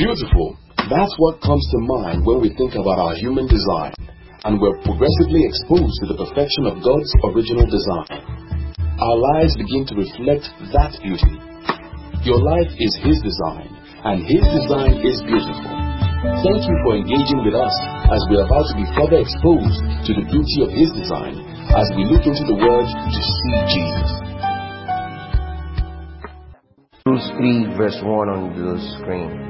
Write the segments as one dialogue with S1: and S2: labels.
S1: Beautiful. That's what comes to mind when we think about our human design. And we're progressively exposed to the perfection of God's original design. Our lives begin to reflect that beauty. Your life is His design, and His design is beautiful. Thank you for engaging with us as we are about to be further exposed to the beauty of His design as we look into the Word to see Jesus.
S2: Hebrews 3 verse 1 on the screen.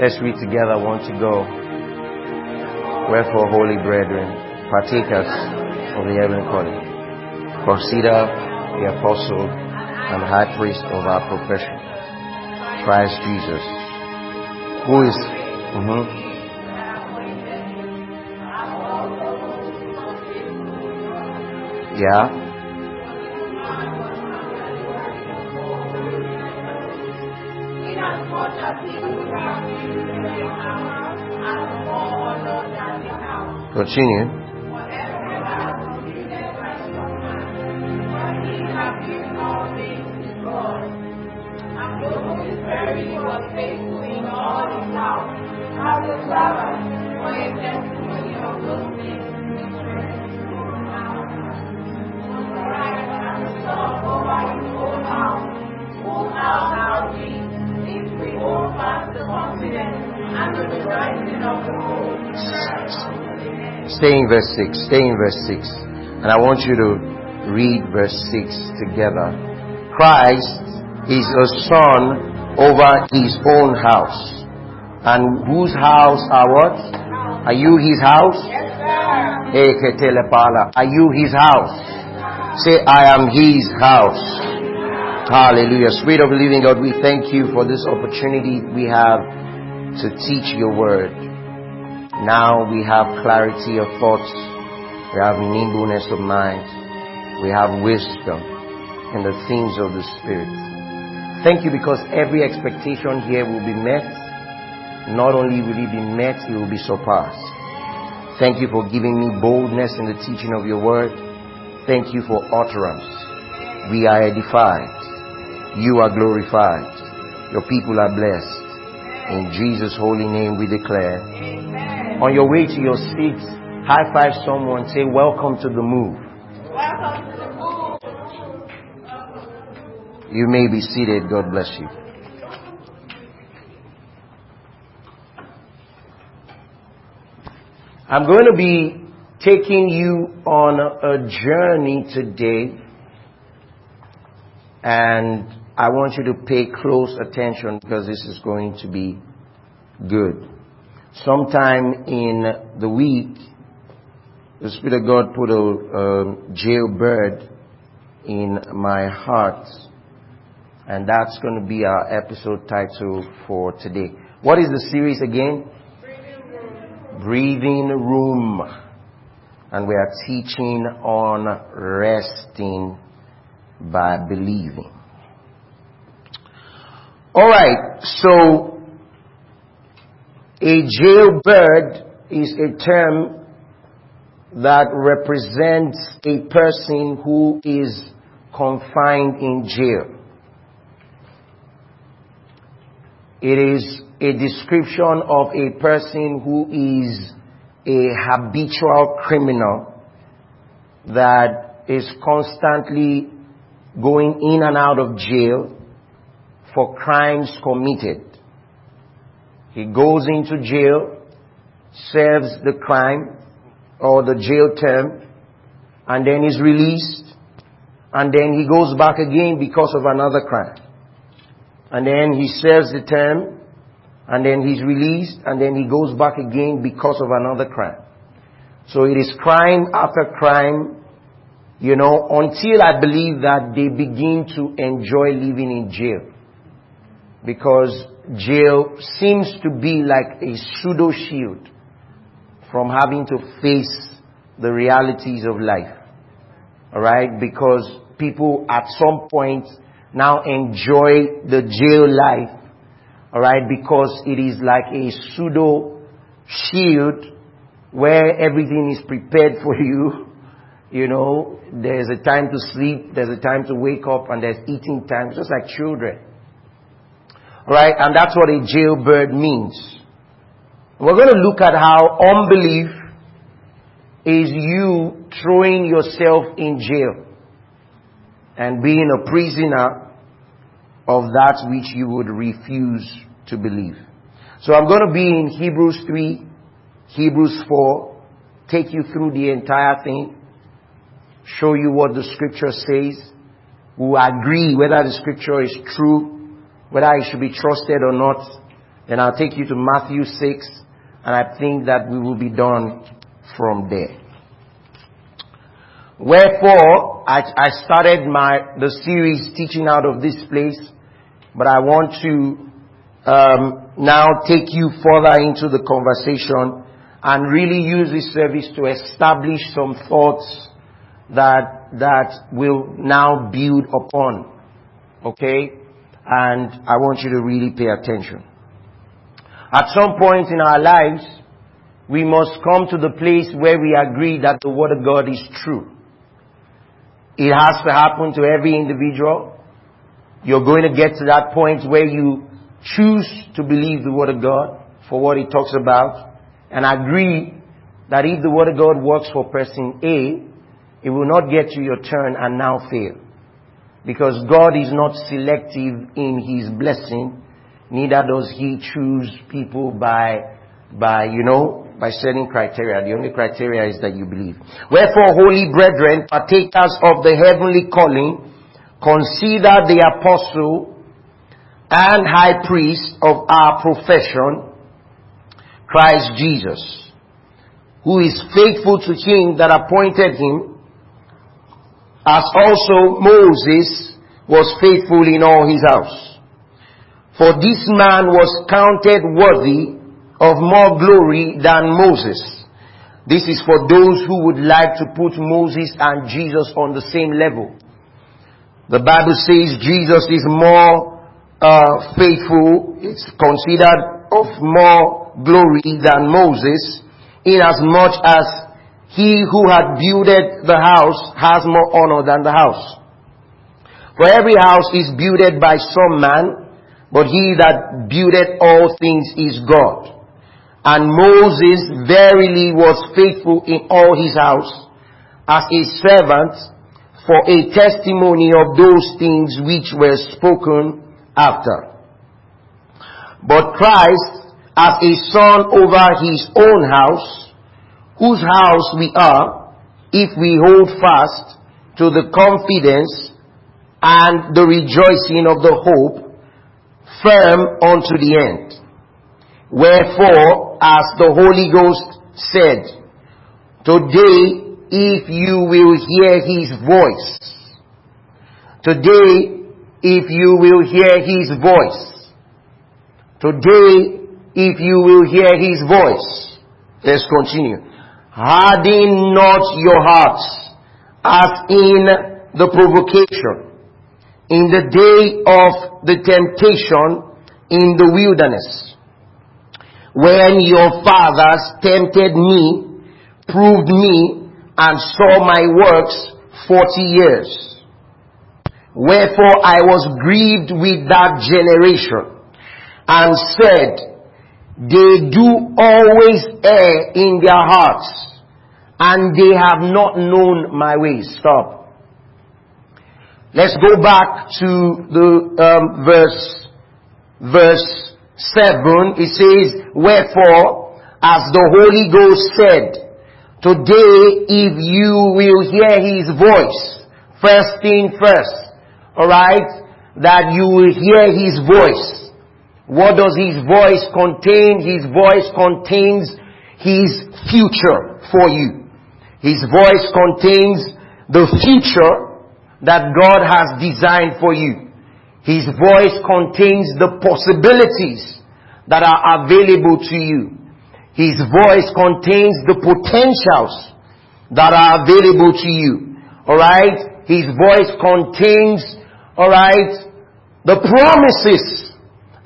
S2: Let's read together one to go. Wherefore, holy brethren, partakers of the heavenly calling, consider the apostle and high priest of our profession, Christ Jesus, who is, mhm. yeah, continue. Stay in verse 6. Stay in verse 6. And I want you to read verse 6 together. Christ is a son over his own house. And whose house are what? Are you his house? Ketelepala. Are you his house? Say, I am his house. Hallelujah. Spirit of the living God, we thank you for this opportunity we have to teach your word. Now we have clarity of thoughts. We have nimbleness of mind. We have wisdom in the things of the Spirit. Thank you because every expectation here will be met. Not only will it be met, it will be surpassed. Thank you for giving me boldness in the teaching of your word. Thank you for utterance. We are edified. You are glorified. Your people are blessed. In Jesus' holy name we declare. On your way to your seats, high five someone, say, Welcome to the move.
S3: Welcome to the move.
S2: You may be seated. God bless you. I'm going to be taking you on a journey today, and I want you to pay close attention because this is going to be good. Sometime in the week, the Spirit of God put a jailbird in my heart, and that's going to be our episode title for today. What is the series again? Breathing Room. And we are teaching on resting by believing. Alright, so a jailbird is a term that represents a person who is confined in jail. It is a description of a person who is a habitual criminal that is constantly going in and out of jail for crimes committed. He goes into jail, serves the crime or the jail term, and then is released, and then he goes back again because of another crime. And then he serves the term, and then he's released, and then he goes back again because of another crime. So it is crime after crime, you know, until I believe that they begin to enjoy living in jail. Because jail seems to be like a pseudo shield from having to face the realities of life. Alright? Because people at some point now enjoy the jail life. Alright? Because it is like a pseudo shield where everything is prepared for you. You know, there's a time to sleep, there's a time to wake up, and there's eating time, just like children. Right? And that's what a jailbird means. We're going to look at how unbelief is you throwing yourself in jail and being a prisoner of that which you would refuse to believe. So I'm going to be in Hebrews 3, Hebrews 4, take you through the entire thing, show you what the scripture says, we agree whether the scripture is true, whether it should be trusted or not. Then I'll take you to Matthew 6, and I think that we will be done from there. Wherefore, I, I started my, the series teaching out of this place, but I want to um, now take you further into the conversation and really use this service to establish some thoughts that that will now build upon. Okay? And I want you to really pay attention. At some point in our lives, we must come to the place where we agree that the Word of God is true. It has to happen to every individual. You're going to get to that point where you choose to believe the Word of God for what it talks about and agree that if the Word of God works for person A, it will not get to your turn and now fail. Because God is not selective in His blessing, neither does He choose people by, by, you know, by certain criteria. The only criteria is that you believe. Wherefore, holy brethren, partakers of the heavenly calling, consider the apostle and high priest of our profession, Christ Jesus, who is faithful to him that appointed him, as also Moses was faithful in all his house. For this man was counted worthy of more glory than Moses. This is for those who would like to put Moses and Jesus on the same level. The Bible says Jesus is more uh, faithful, it's considered of more glory than Moses, inasmuch as he who had builded the house has more honor than the house. For every house is builded by some man, but he that builded all things is God. And Moses verily was faithful in all his house as a servant for a testimony of those things which were spoken after. But Christ as a son over his own house, whose house we are, if we hold fast to the confidence and the rejoicing of the hope firm unto the end. Wherefore, as the Holy Ghost said, Today, if you will hear His voice, today, if you will hear His voice, today, if you will hear His voice, let's continue. Harden not your hearts as in the provocation, in the day of the temptation in the wilderness when your fathers tempted me, proved me, and saw my works forty years. Wherefore I was grieved with that generation, and said, They do always err in their hearts, and they have not known my ways. Stop. Let's go back to the um, verse, verse 7, it says, Wherefore, as the Holy Ghost said, Today, if you will hear His voice, first thing first, alright, that you will hear His voice. What does His voice contain? His voice contains His future for you. His voice contains the future that God has designed for you. His voice contains the possibilities that are available to you. His voice contains the potentials that are available to you. Alright? His voice contains, alright, the promises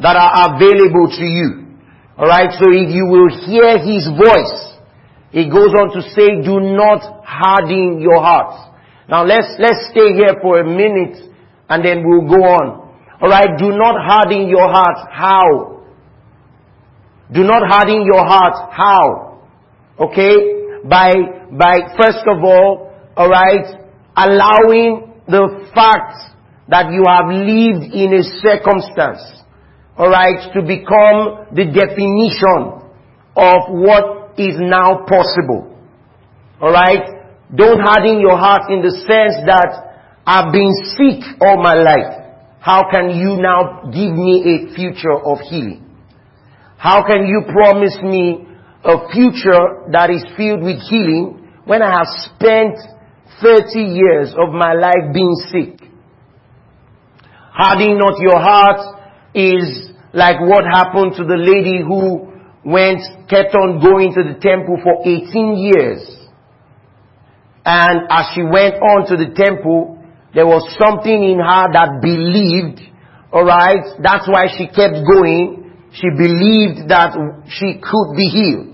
S2: that are available to you. Alright? So if you will hear His voice, it goes on to say, do not harden your heart. Now let's, let's stay here for a minute and then we'll go on. Alright, do not harden your heart. How? Do not harden your heart. How? Okay? By, by first of all, alright, allowing the fact that you have lived in a circumstance, alright, to become the definition of what is now possible. Alright? Don't harden your heart in the sense that I've been sick all my life. How can you now give me a future of healing? How can you promise me a future that is filled with healing when I have spent 30 years of my life being sick? Hardening not your heart is like what happened to the lady who went, kept on going to the temple for 18 years. And as she went on to the temple, there was something in her that believed, alright, that's why she kept going. She believed that she could be healed.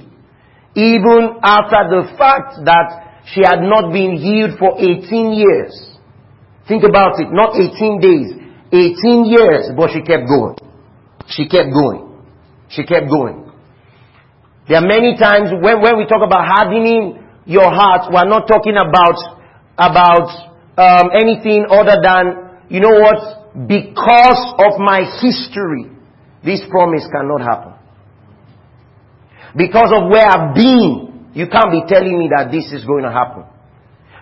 S2: Even after the fact that she had not been healed for 18 years. Think about it, not 18 days, 18 years, but she kept going. She kept going. She kept going. There are many times when, when we talk about hardening your heart, we're not talking about, about um, anything other than, you know what? Because of my history, this promise cannot happen. Because of where I've been, you can't be telling me that this is going to happen.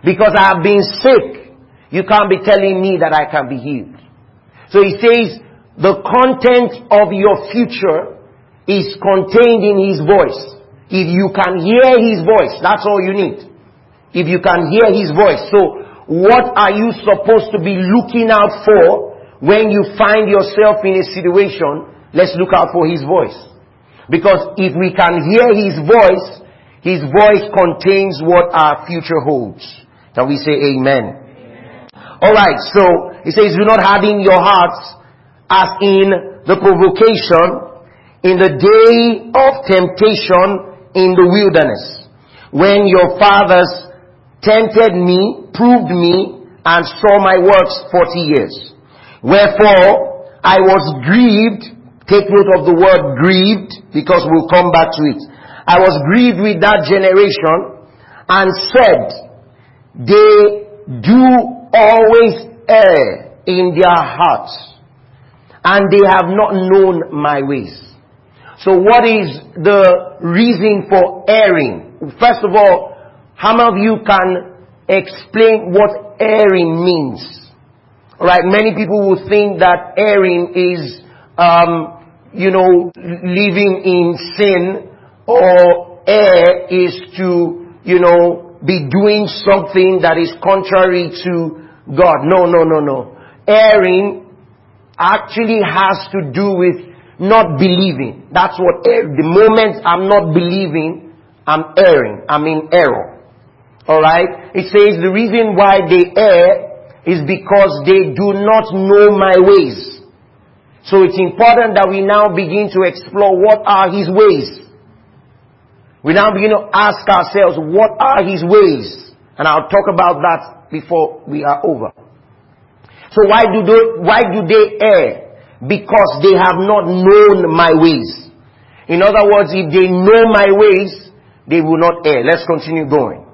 S2: Because I have been sick, you can't be telling me that I can be healed. So he says, the content of your future is contained in his voice. If you can hear his voice, that's all you need. If you can hear his voice. So what are you supposed to be looking out for when you find yourself in a situation? Let's look out for his voice. Because if we can hear his voice, his voice contains what our future holds. Can we say amen? Alright, so he says, do not harden your hearts as in the provocation in the day of temptation in the wilderness. When your fathers tempted me, proved me, and saw my works forty years. Wherefore, I was grieved, take note of the word grieved, because we'll come back to it. I was grieved with that generation, and said, they do always err in their hearts, and they have not known my ways. So what is the reason for erring? First of all, how many of you can explain what erring means? Alright, many people will think that erring is, um, you know, living in sin or err is to, you know, be doing something that is contrary to God. No, no, no, no. Erring actually has to do with not believing. That's what the moment I'm not believing, I'm erring. I'm in error. Alright? It says the reason why they err is because they do not know my ways. So it's important that we now begin to explore what are his ways. We now begin to ask ourselves, what are his ways? And I'll talk about that before we are over. So why do they, why do they err? Because they have not known my ways. In other words, if they know my ways, they will not err. Let's continue going.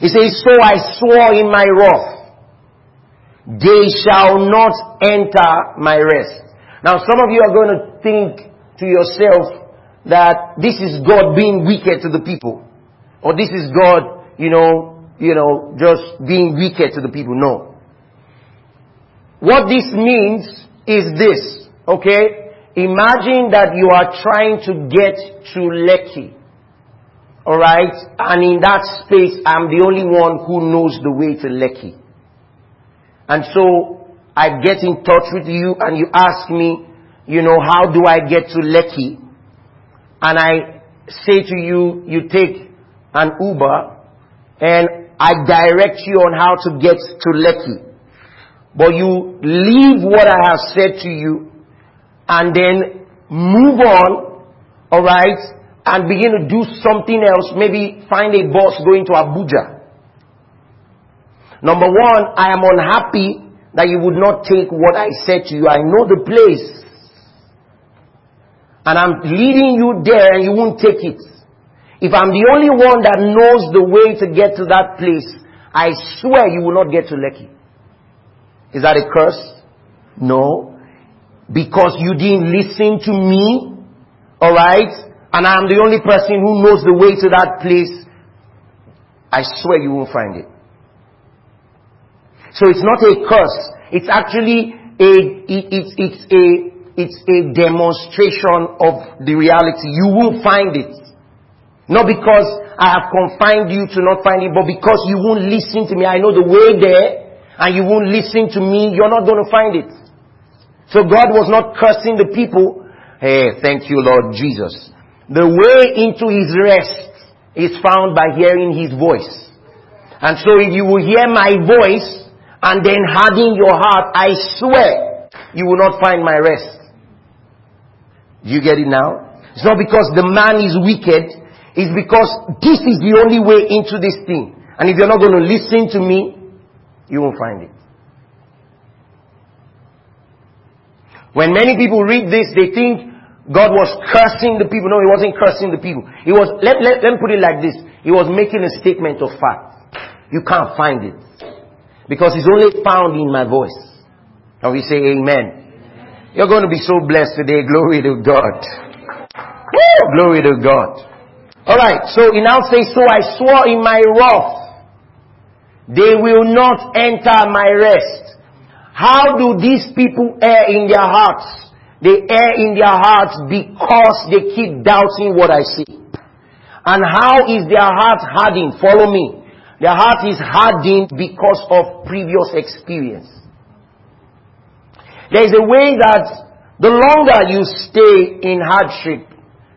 S2: He says, so I swore in my wrath, they shall not enter my rest. Now some of you are going to think to yourself that this is God being wicked to the people. Or this is God, you know, you know, just being wicked to the people. No. What this means is this, okay? Imagine that you are trying to get to Lekki. Alright? And in that space, I'm the only one who knows the way to Lekki. And so, I get in touch with you and you ask me, you know, how do I get to Lekki? And I say to you, you take an Uber and I direct you on how to get to Lekki. But you leave what I have said to you and then move on, alright, and begin to do something else, maybe find a bus going to Abuja. Number one, I am unhappy that you would not take what I said to you. I know the place. And I'm leading you there and you won't take it. If I'm the only one that knows the way to get to that place, I swear you will not get to Lekki. Is that a curse? No. Because you didn't listen to me. Alright? And I'm the only person who knows the way to that place. I swear you won't find it. So it's not a curse. It's actually a, it, it's, it's a, it's a demonstration of the reality. You won't find it. Not because I have confined you to not find it, but because you won't listen to me. I know the way there, and you won't listen to me, you're not going to find it. So God was not cursing the people. Hey, thank you, Lord Jesus. The way into His rest is found by hearing His voice. And so if you will hear my voice, and then harden your heart, I swear you will not find my rest. Do you get it now? It's not because the man is wicked, it's because this is the only way into this thing. And if you're not going to listen to me, you won't find it. When many people read this, they think God was cursing the people. No, He wasn't cursing the people. He was, let, let, let me put it like this. He was making a statement of fact. You can't find it. Because it's only found in my voice. And we say amen. You're going to be so blessed today. Glory to God. Woo! Glory to God. Alright, so he now says, So I swore in my wrath, they will not enter my rest. How do these people err in their hearts? They err in their hearts because they keep doubting what I see. And how is their heart hardened? Follow me. Their heart is hardened because of previous experience. There is a way that the longer you stay in hardship,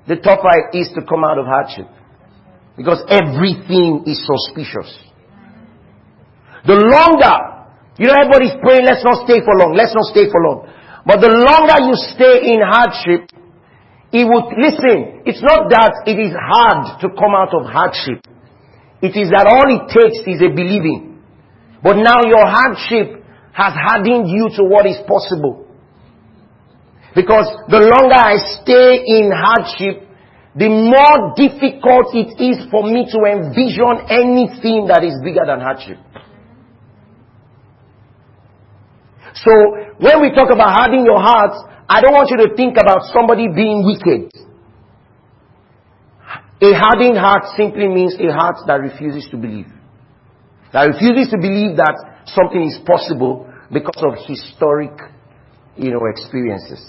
S2: the tougher it is to come out of hardship. Because everything is suspicious. The longer, you know everybody's praying, let's not stay for long, let's not stay for long. But the longer you stay in hardship, it would, listen, it's not that it is hard to come out of hardship. It is that all it takes is a believing. But now your hardship has hardened you to what is possible. Because the longer I stay in hardship, the more difficult it is for me to envision anything that is bigger than hardship. So, when we talk about hardening your heart, I don't want you to think about somebody being wicked. A hardened heart simply means a heart that refuses to believe. That refuses to believe that something is possible because of historic, you know, experiences.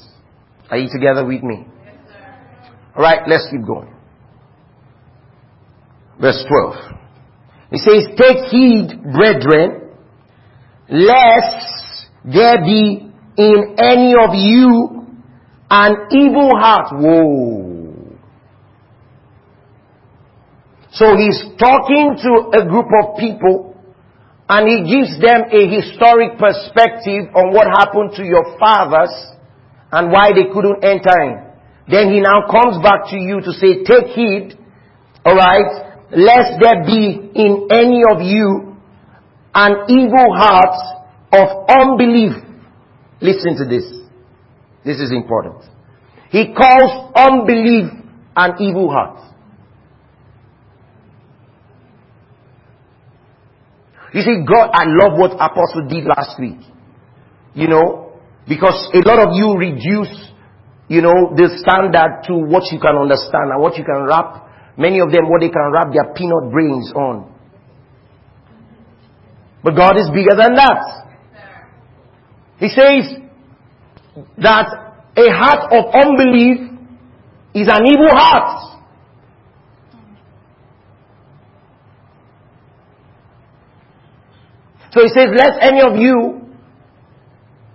S2: Are you together with me? Alright, let's keep going. Verse 12. It says, Take heed, brethren, lest there be in any of you an evil heart. Whoa. So he's talking to a group of people and he gives them a historic perspective on what happened to your fathers and why they couldn't enter in. Then he now comes back to you to say, take heed, alright, lest there be in any of you an evil heart of unbelief. Listen to this. This is important. He calls unbelief an evil heart. You see, God, I love what Apostle did last week. You know, because a lot of you reduce, you know, the standard to what you can understand and what you can wrap. Many of them, what they can wrap their peanut brains on. But God is bigger than that. He says that a heart of unbelief is an evil heart. So he says, let any of you,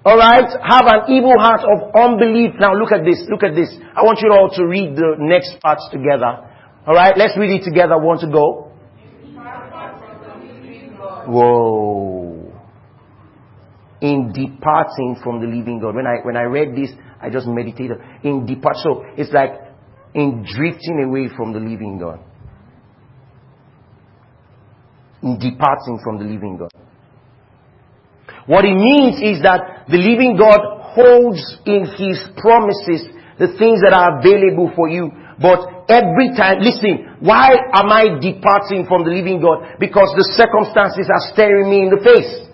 S2: alright, have an evil heart of unbelief. Now look at this, look at this. I want you all to read the next parts together. Alright, let's read it together. Want to go? Whoa. In departing from the living God. When I, when I read this, I just meditated. In depart. So it's like in drifting away from the living God. In departing from the living God. What it means is that the living God holds in His promises the things that are available for you. But every time, listen, why am I departing from the living God? Because the circumstances are staring me in the face.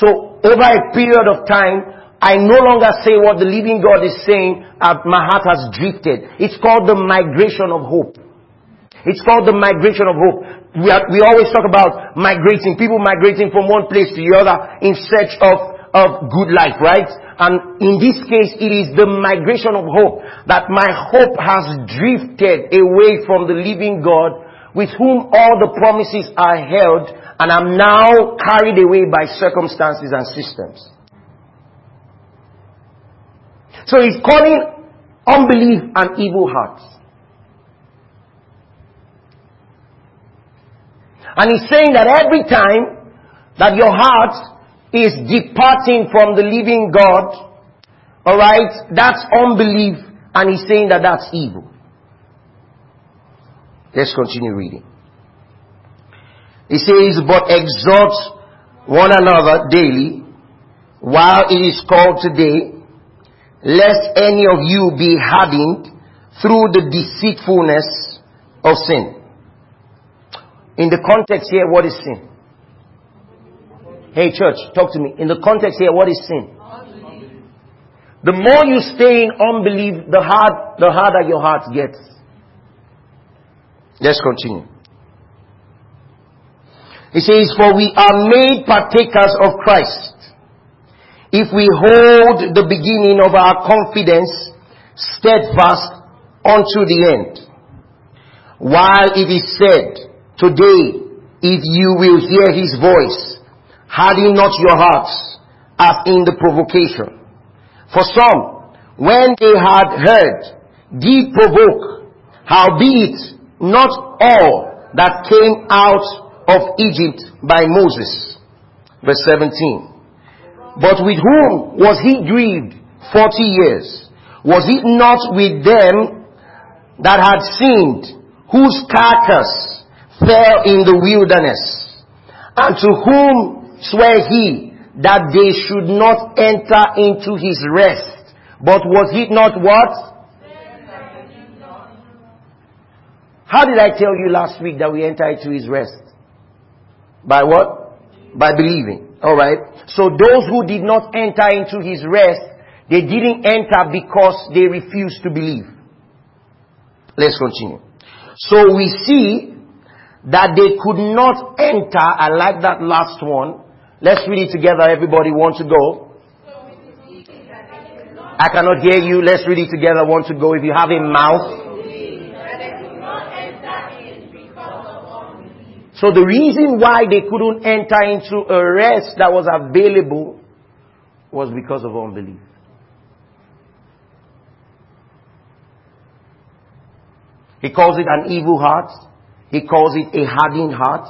S2: So over a period of time, I no longer say what the living God is saying, uh, my heart has drifted. It's called the migration of hope. It's called the migration of hope. We, are, we always talk about migrating, people migrating from one place to the other in search of, of good life, right? And in this case, it is the migration of hope that my hope has drifted away from the living God with whom all the promises are held and I'm now carried away by circumstances and systems. So he's calling unbelief and evil hearts. And he's saying that every time that your heart is departing from the living God, alright, that's unbelief and he's saying that that's evil. Let's continue reading. He says, but exhort one another daily while it is called today lest any of you be hardened through the deceitfulness of sin. In the context here, what is sin? Hey church, talk to me. In the context here, what is sin? The more you stay in unbelief, the hard, the harder your heart gets. Let's continue. He says, for we are made partakers of Christ if we hold the beginning of our confidence steadfast unto the end. While it is said, today, if you will hear his voice, harden not your hearts as in the provocation. For some, when they had heard, did provoke, howbeit not all that came out of Egypt by Moses. Verse 17. But with whom was he grieved forty years? Was it not with them that had sinned, whose carcass fell in the wilderness? And to whom swear he that they should not enter into his rest? But was it not what? How did I tell you last week that we enter into his rest? By what? By believing. Alright? So those who did not enter into his rest, they didn't enter because they refused to believe. Let's continue. So we see that they could not enter. I like that last one. Let's read it together. Everybody want to go? I cannot hear you. Let's read it together. Want to go? If you have a mouth. So the reason why they couldn't enter into a rest that was available was because of unbelief. He calls it an evil heart. He calls it a hardened heart.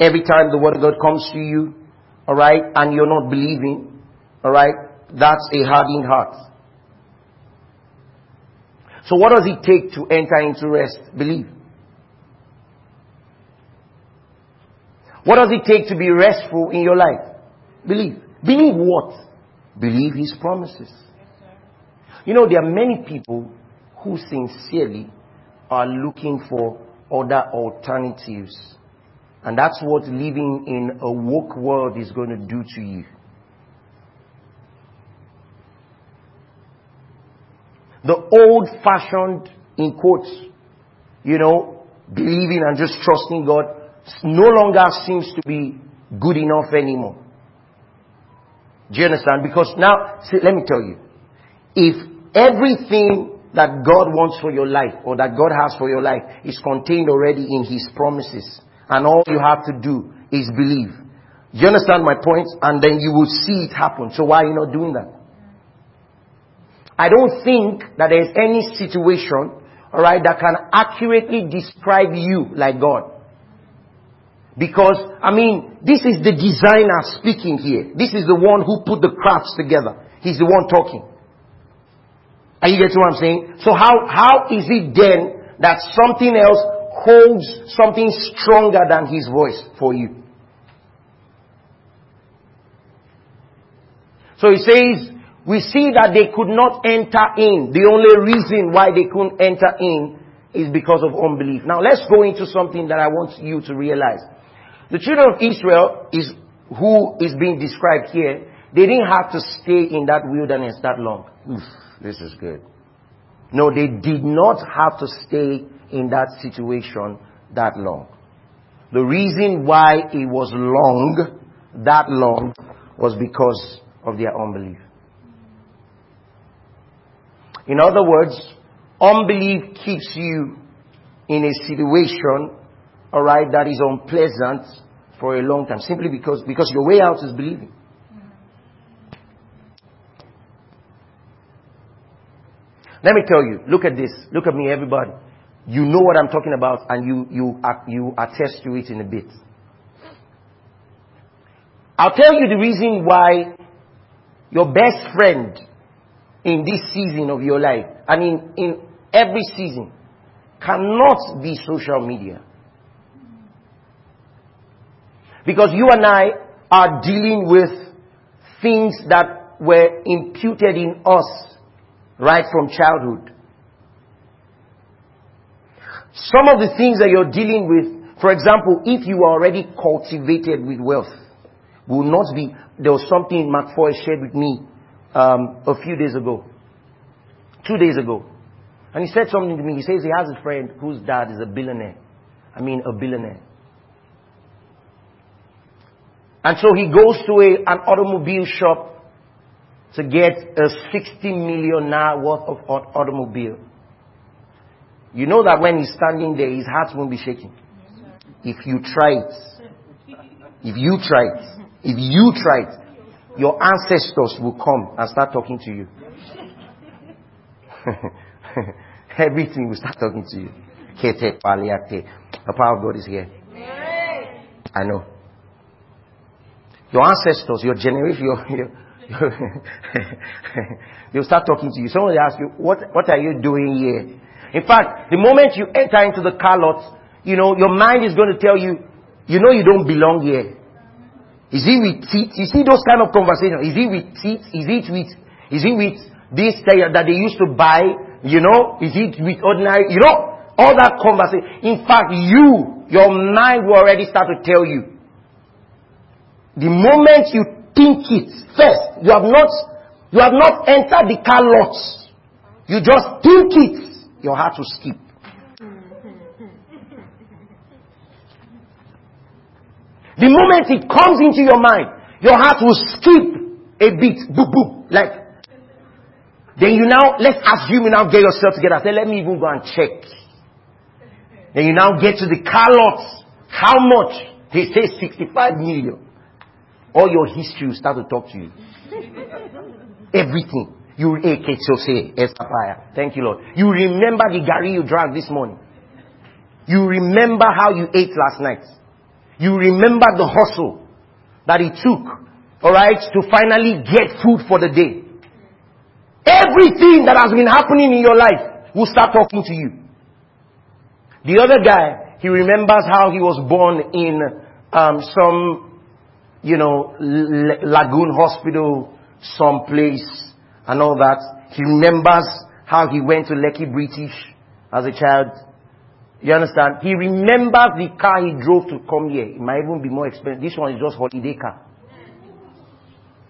S2: Every time the word of God comes to you, alright, and you're not believing, alright, that's a hardened heart. So what does it take to enter into rest? Believe. What does it take to be restful in your life? Believe. Believe what? Believe His promises. You know, there are many people who sincerely are looking for other alternatives. And that's what living in a woke world is going to do to you. The old fashioned, in quotes, you know, believing and just trusting God no longer seems to be good enough anymore. Do you understand? Because now, see, let me tell you, if everything that God wants for your life or that God has for your life is contained already in His promises, and all you have to do is believe. You understand my point? And then you will see it happen. So why are you not doing that? I don't think that there is any situation, alright, that can accurately describe you like God. Because, I mean, this is the designer speaking here. This is the one who put the crafts together. He's the one talking. Are you getting what I'm saying? So how, how is it then that something else holds something stronger than his voice for you? So he says, we see that they could not enter in. The only reason why they couldn't enter in is because of unbelief. Now let's go into something that I want you to realize. The children of Israel is who is being described here. They didn't have to stay in that wilderness that long. Oof, this is good. No, they did not have to stay in that situation that long. The reason why it was long, that long, was because of their unbelief. In other words, unbelief keeps you in a situation, alright, that is unpleasant for a long time. Simply because, because your way out is believing. Let me tell you, look at this. Look at me, everybody. You know what I'm talking about and you, you, uh, you attest to it in a bit. I'll tell you the reason why your best friend in this season of your life and in, in every season cannot be social media. Because you and I are dealing with things that were imputed in us right from childhood. Some of the things that you're dealing with, for example, if you are already cultivated with wealth, will not be, there was something McFoy shared with me um, a few days ago, two days ago. And he said something to me. He says he has a friend whose dad is a billionaire. I mean, a billionaire. And so he goes to a, an automobile shop to get a 60 million naira worth of automobile. You know that when he's standing there, his heart won't be shaking. If you try it, if you try it, if you try it, your ancestors will come and start talking to you. Everything will start talking to you. The power of God is here. I know. Your ancestors, your generation, your, your They'll start talking to you. Someone will ask you, what, what are you doing here? In fact, the moment you enter into the car lot, you know, your mind is going to tell you, you know you don't belong here. Is he with teeth? You see those kind of conversations. Is he with teeth? Is it with, is he with this that they used to buy? You know, is it with ordinary, you know, all that conversation. In fact, you, your mind will already start to tell you. The moment you think it first. You have not, you have not entered the car lot. You just think it. Your heart will skip. The moment it comes into your mind, your heart will skip a bit. Boop, boop. Like, then you now, let's assume you now get yourself together. Say, let me even go and check. Then you now get to the car lot. How much? They say 65 million all your history will start to talk to you. Everything. You ate, it's your say, Thank you, Lord. You remember the gari you drank this morning. You remember how you ate last night. You remember the hustle that it took, alright, to finally get food for the day. Everything that has been happening in your life will start talking to you. The other guy, he remembers how he was born in um, some you know, Lagoon Hospital someplace and all that. He remembers how he went to Lekki British as a child. You understand? He remembers the car he drove to come here. It might even be more expensive. This one is just holiday car.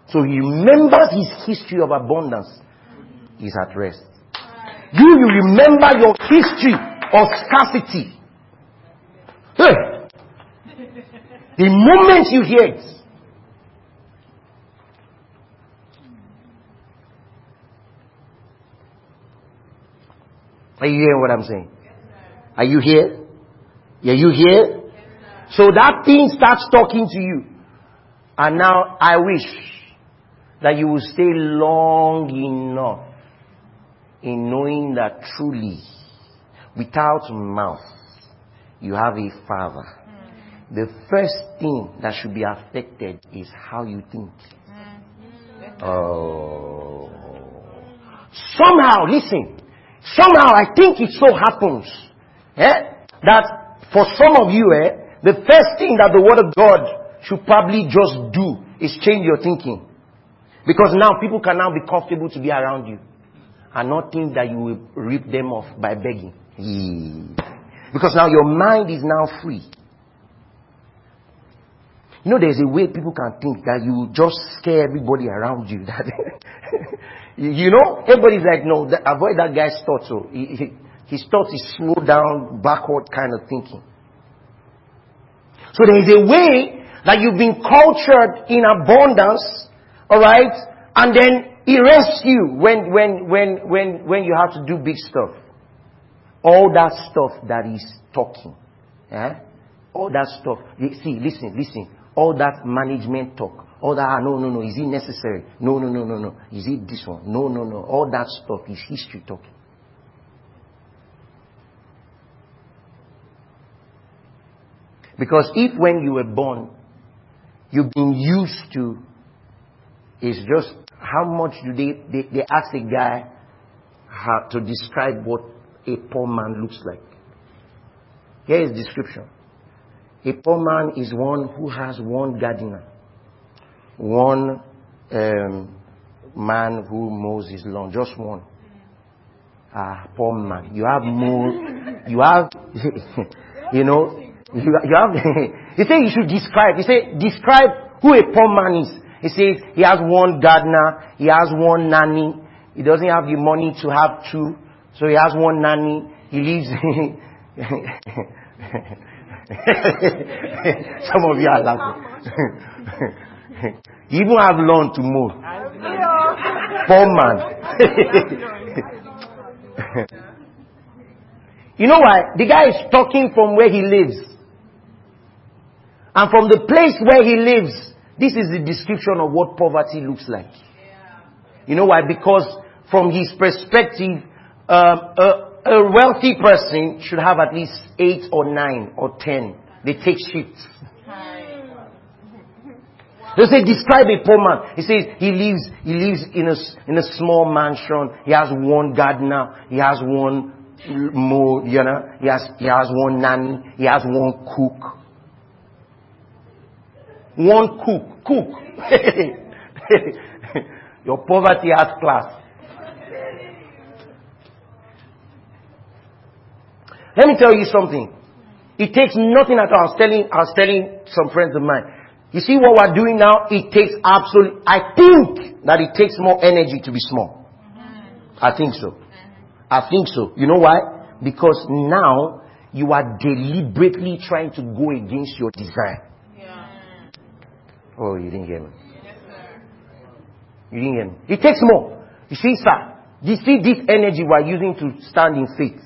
S2: So he remembers his history of abundance. He's at rest. You, you remember your history of scarcity. Hey! The moment you hear it, Are you hearing what I'm saying? Are you here? Are you here? So that thing starts talking to you. And now I wish that you will stay long enough in knowing that truly, without mouth, you have a father. The first thing that should be affected is how you think. Mm. Oh. Somehow, listen, somehow I think it so happens eh, that for some of you, eh, the first thing that the Word of God should probably just do is change your thinking. Because now people can now be comfortable to be around you and not think that you will rip them off by begging. Because now your mind is now free. You know, there's a way people can think that you just scare everybody around you. That you know, everybody's like, no, avoid that guy's thoughts. So he, he, his thoughts is slow down, backward kind of thinking. So there is a way that you've been cultured in abundance, all right, and then he rests you when when when when when you have to do big stuff. All that stuff that is talking, eh? All that stuff. See, listen, listen. All that management talk. All that, ah, no, no, no, is it necessary? No, no, no, no, no. Is it this one? No, no, no. All that stuff is history talking. Because if when you were born, you've been used to, it's just how much do they, they, they ask a guy how to describe what a poor man looks like. Here is description. A poor man is one who has one gardener, one um, man who mows his lawn, just one. Ah, poor man. You have more, you have, you know, you, you have, he said you should describe. He said, describe who a poor man is. He says he has one gardener, he has one nanny, he doesn't have the money to have two, so he has one nanny, he lives Some of you are laughing. even have learned to move. Poor man. you know why? The guy is talking from where he lives. And from the place where he lives, this is the description of what poverty looks like. You know why? Because from his perspective, um, a, a wealthy person should have at least eight or nine or ten. They take shifts. They say, describe a poor man. He says he lives, he lives in a, in a small mansion. He has one gardener. He has one more, you know, he has, he has one nanny. He has one cook. One cook. Cook. Your poverty has class. Let me tell you something. It takes nothing at all. I was telling, I was telling some friends of mine. You see what we're doing now? It takes absolutely, I think that it takes more energy to be small. I think so. I think so. You know why? Because now you are deliberately trying to go against your desire. Oh, you didn't get me. Yes, you didn't get me. It takes more. You see, sir, you see this energy we're using to stand in faith.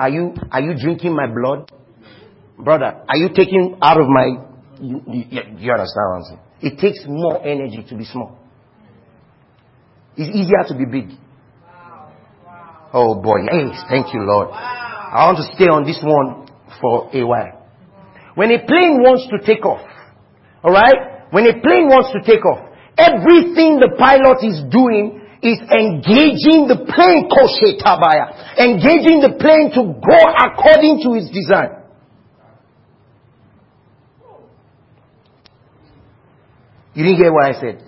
S2: Are you, are you drinking my blood? Brother, are you taking out of my, you, you, you understand what I'm saying? It takes more energy to be small. It's easier to be big. Wow. Oh, wow. Oh boy. Hey, thank you, Lord. Wow. I want to stay on this one for a while. When a plane wants to take off, alright? When a plane wants to take off, everything the pilot is doing is engaging the plane. Engaging the plane to go according to his design. You didn't hear what I said.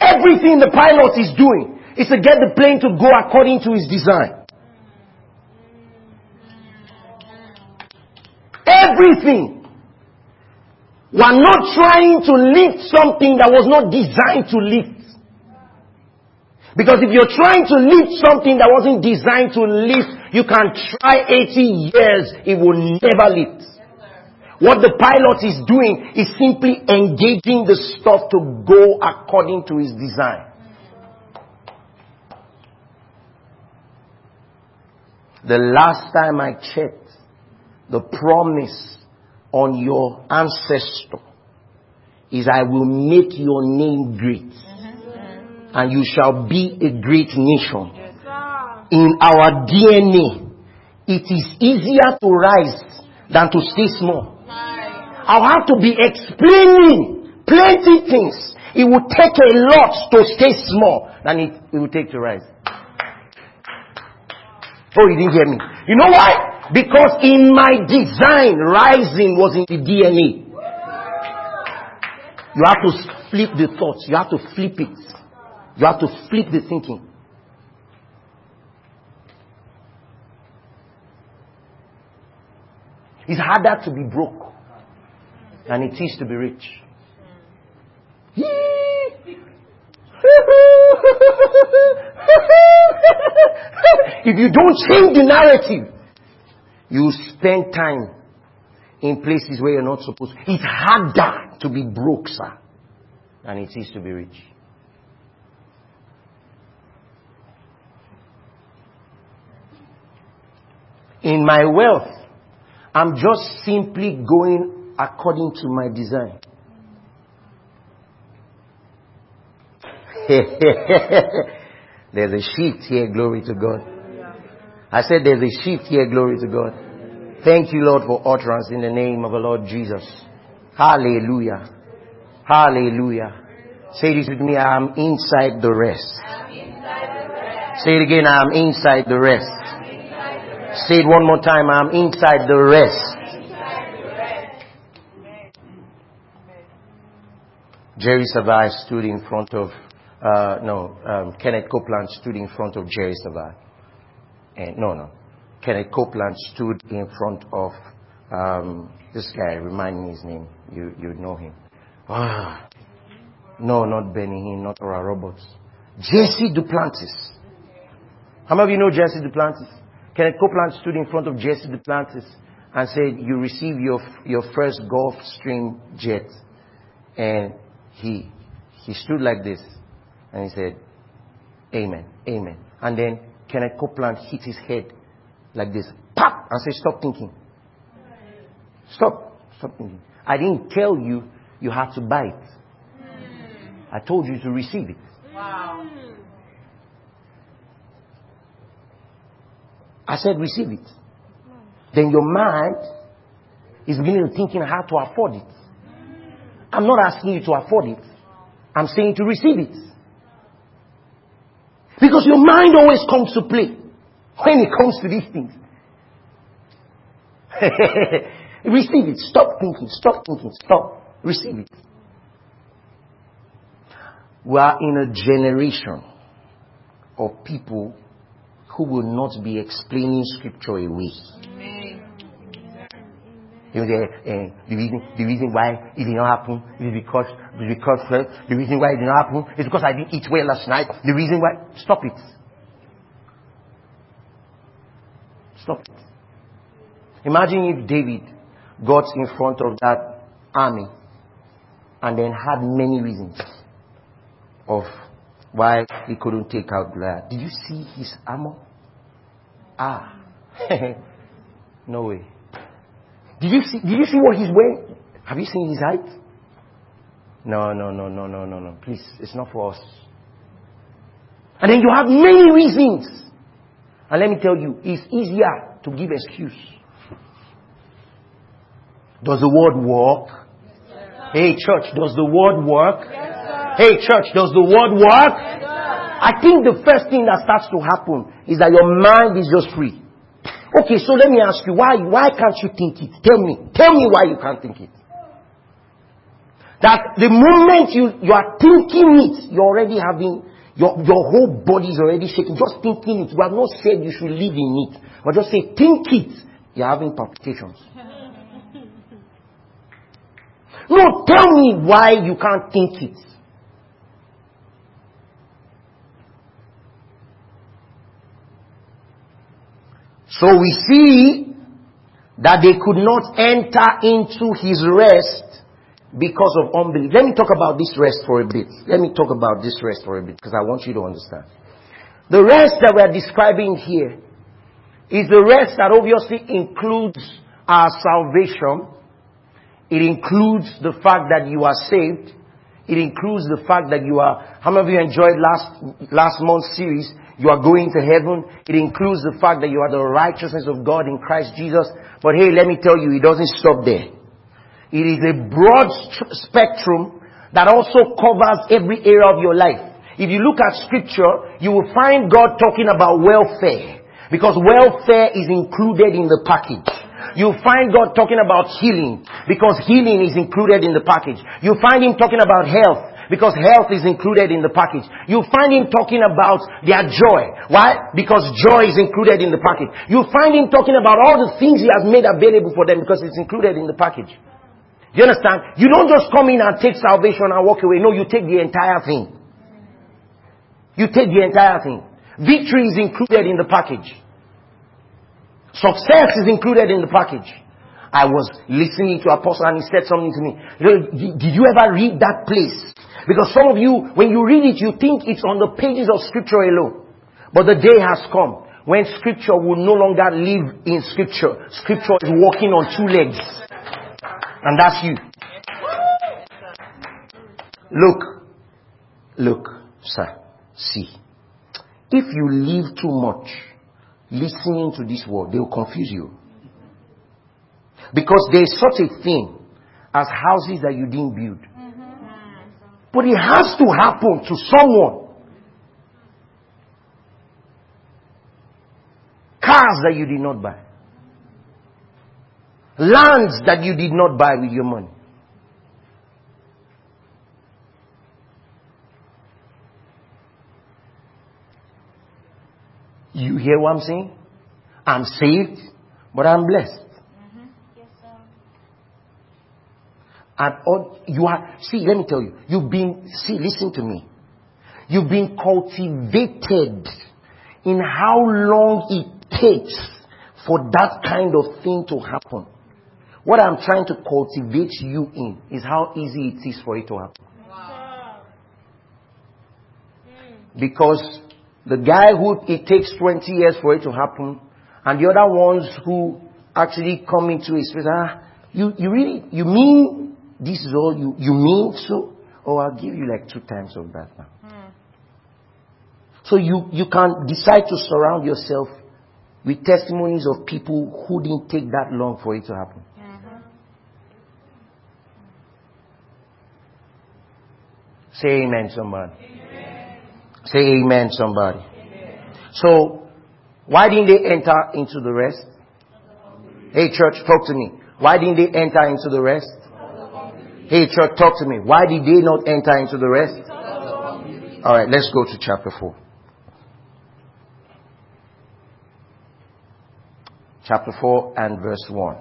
S2: Everything the pilot is doing is to get the plane to go according to his design. Everything. We're not trying to lift something that was not designed to lift. Because if you're trying to lift something that wasn't designed to lift, you can try 80 years, it will never lift. What the pilot is doing is simply engaging the stuff to go according to his design. The last time I checked, the promise on your ancestor is I will make your name great and you shall be a great nation. In our DNA, it is easier to rise than to stay small. I'll have to be explaining plenty things. It will take a lot to stay small than it, it will take to rise. Oh, you didn't hear me. You know why? Because in my design, rising was in the DNA. You have to flip the thoughts. You have to flip it. You have to flip the thinking. It's harder to be broke than it is to be rich. if you don't change the narrative, you spend time in places where you're not supposed to. It's harder to be broke, sir, than it is to be rich. In my wealth, I'm just simply going according to my design. there's a shift here, glory to God. I said there's a shift here, glory to God. Thank you, Lord, for utterance in the name of the Lord Jesus. Hallelujah. Hallelujah. Say this with me. I am inside the rest. Say it again. I am inside the rest. Say it one more time. I am inside the rest. Jerry Savelle stood in front of, uh, no, um, Kenneth Copeland stood in front of Jerry Savelle. And, no, no. Kenneth Copeland stood in front of um, this guy. Remind me his name. You you know him. Ah, no, not Benny Hinn, not Oral Roberts. Jesse Duplantis. How many of you know Jesse Duplantis? Kenneth Copeland stood in front of Jesse Duplantis and said, "You receive your your first Gulfstream jet," and he he stood like this and he said, "Amen, Amen." And then Kenneth Copeland hit his head like this, pop, and said, stop thinking. Stop. Stop thinking. I didn't tell you you had to buy it. I told you to receive it. Wow. I said receive it. Then your mind is beginning to thinking how to afford it. I'm not asking you to afford it. I'm saying to receive it. Because your mind always comes to play when it comes to these things. Receive it. Stop thinking. Stop thinking. Stop. Receive it. We are in a generation of people who will not be explaining scripture away. You know, the, uh, the, reason, the reason why it did not happen is because, because uh, the reason why it did not happen is because I didn't eat well last night. The reason why, stop it. Stop it. Imagine if David got in front of that army and then had many reasons of why he couldn't take out Goliath. Did you see his armor? Ah. no way. Did you see did you see what he's wearing? Have you seen his height? No, no, no, no, no, no, no. Please, it's not for us. And then you have many reasons and let me tell you, it's easier to give excuse. Does the word work? Yes, hey church, does the word work? Yes, hey church, does the word work? Yes, I think the first thing that starts to happen is that your mind is just free. Okay, so let me ask you, why, why can't you think it? Tell me. Tell me why you can't think it. That the moment you, you are thinking it, you're already having your, your whole body is already shaking. Just thinking it. We have not said you should live in it. But just say, think it. You're having palpitations. no, tell me why you can't think it. So we see that they could not enter into his rest because of unbelief. Let me talk about this rest for a bit. Let me talk about this rest for a bit because I want you to understand. The rest that we're describing here is the rest that obviously includes our salvation. It includes the fact that you are saved. It includes the fact that you are, how many of you enjoyed last, last month's series? You are going to heaven. It includes the fact that you are the righteousness of God in Christ Jesus. But hey, let me tell you, it doesn't stop there. It is a broad spectrum that also covers every area of your life. If you look at scripture, you will find God talking about welfare. Because welfare is included in the package. You find God talking about healing because healing is included in the package. You find Him talking about health because health is included in the package. You find Him talking about their joy. Why? Because joy is included in the package. You find Him talking about all the things He has made available for them because it's included in the package. You understand? You don't just come in and take salvation and walk away. No, you take the entire thing. You take the entire thing. Victory is included in the package. Success is included in the package. I was listening to Apostle and he said something to me. Did you ever read that place? Because some of you, when you read it, you think it's on the pages of scripture alone. But the day has come when scripture will no longer live in scripture. Scripture is walking on two legs. And that's you. Look, look, sir, see. If you live too much listening to this word, they will confuse you. Because there is such a thing as houses that you didn't build. But it has to happen to someone. Cars that you did not buy. Lands that you did not buy with your money. You hear what I'm saying? I'm saved, but I'm blessed.
S3: Mm-hmm. Yes, sir.
S2: And all, you are, see, let me tell you, you've been, see, listen to me. You've been cultivated in how long it takes for that kind of thing to happen. What I'm trying to cultivate you in is how easy it is for it to happen.
S3: Wow.
S2: Because the guy who it takes 20 years for it to happen, and the other ones who actually come into his face, ah, you, you really, you mean this is all you, you mean so? Oh, I'll give you like two times of that now. Hmm. So you, you can decide to surround yourself with testimonies of people who didn't take that long for it to happen. Mm-hmm. Say amen, somebody. Say amen, somebody. So, why didn't they enter into the rest? Hey, church, talk to me. Why didn't they enter into the rest? Hey, church, talk to me. Why did they not enter into the rest? All right, let's go to chapter 4. Chapter 4 and verse 1.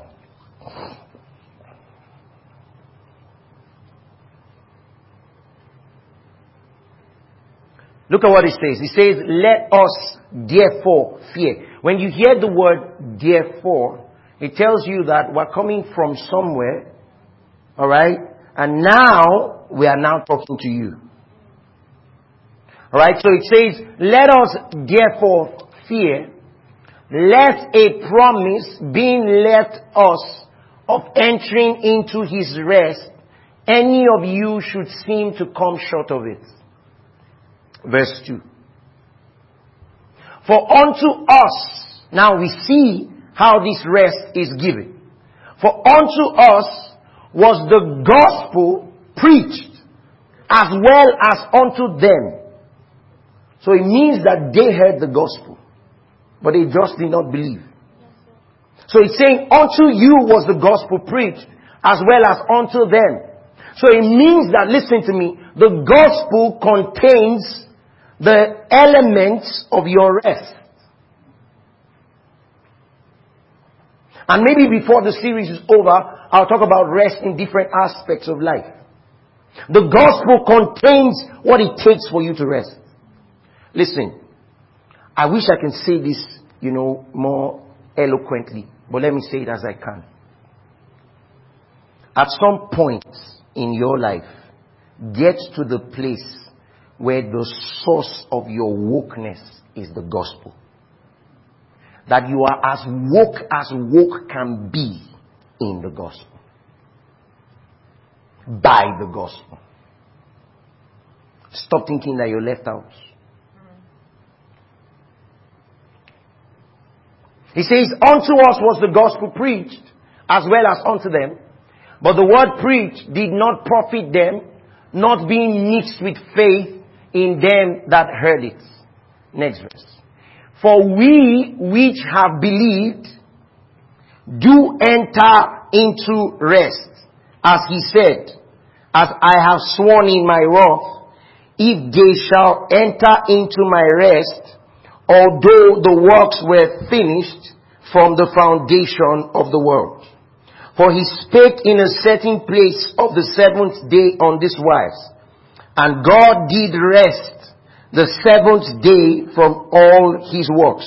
S2: Look at what it says. It says, let us therefore fear. When you hear the word therefore, it tells you that we're coming from somewhere, alright? And now, we are now talking to you. Alright, so it says, let us therefore fear, lest a promise being left us of entering into his rest, any of you should seem to come short of it. Verse 2. For unto us, now we see how this rest is given. For unto us was the gospel preached as well as unto them. So it means that they heard the gospel, but they just did not believe. So it's saying unto you was the gospel preached as well as unto them. So it means that, listen to me, the gospel contains the elements of your rest. And maybe before the series is over, I'll talk about rest in different aspects of life. The gospel contains what it takes for you to rest. Listen, I wish I can say this, you know, more eloquently, but let me say it as I can. At some point in your life, get to the place where the source of your wokeness is the gospel. That you are as woke as woke can be in the gospel. By the gospel. Stop thinking that you're left out. He says, unto us was the gospel preached as well as unto them. But the word preached did not profit them, not being mixed with faith in them that heard it. Next verse. For we which have believed do enter into rest, as he said, as I have sworn in my wrath, if they shall enter into my rest, although the works were finished from the foundation of the world. For he spake in a certain place of the seventh day on this wise, and God did rest the seventh day from all his works.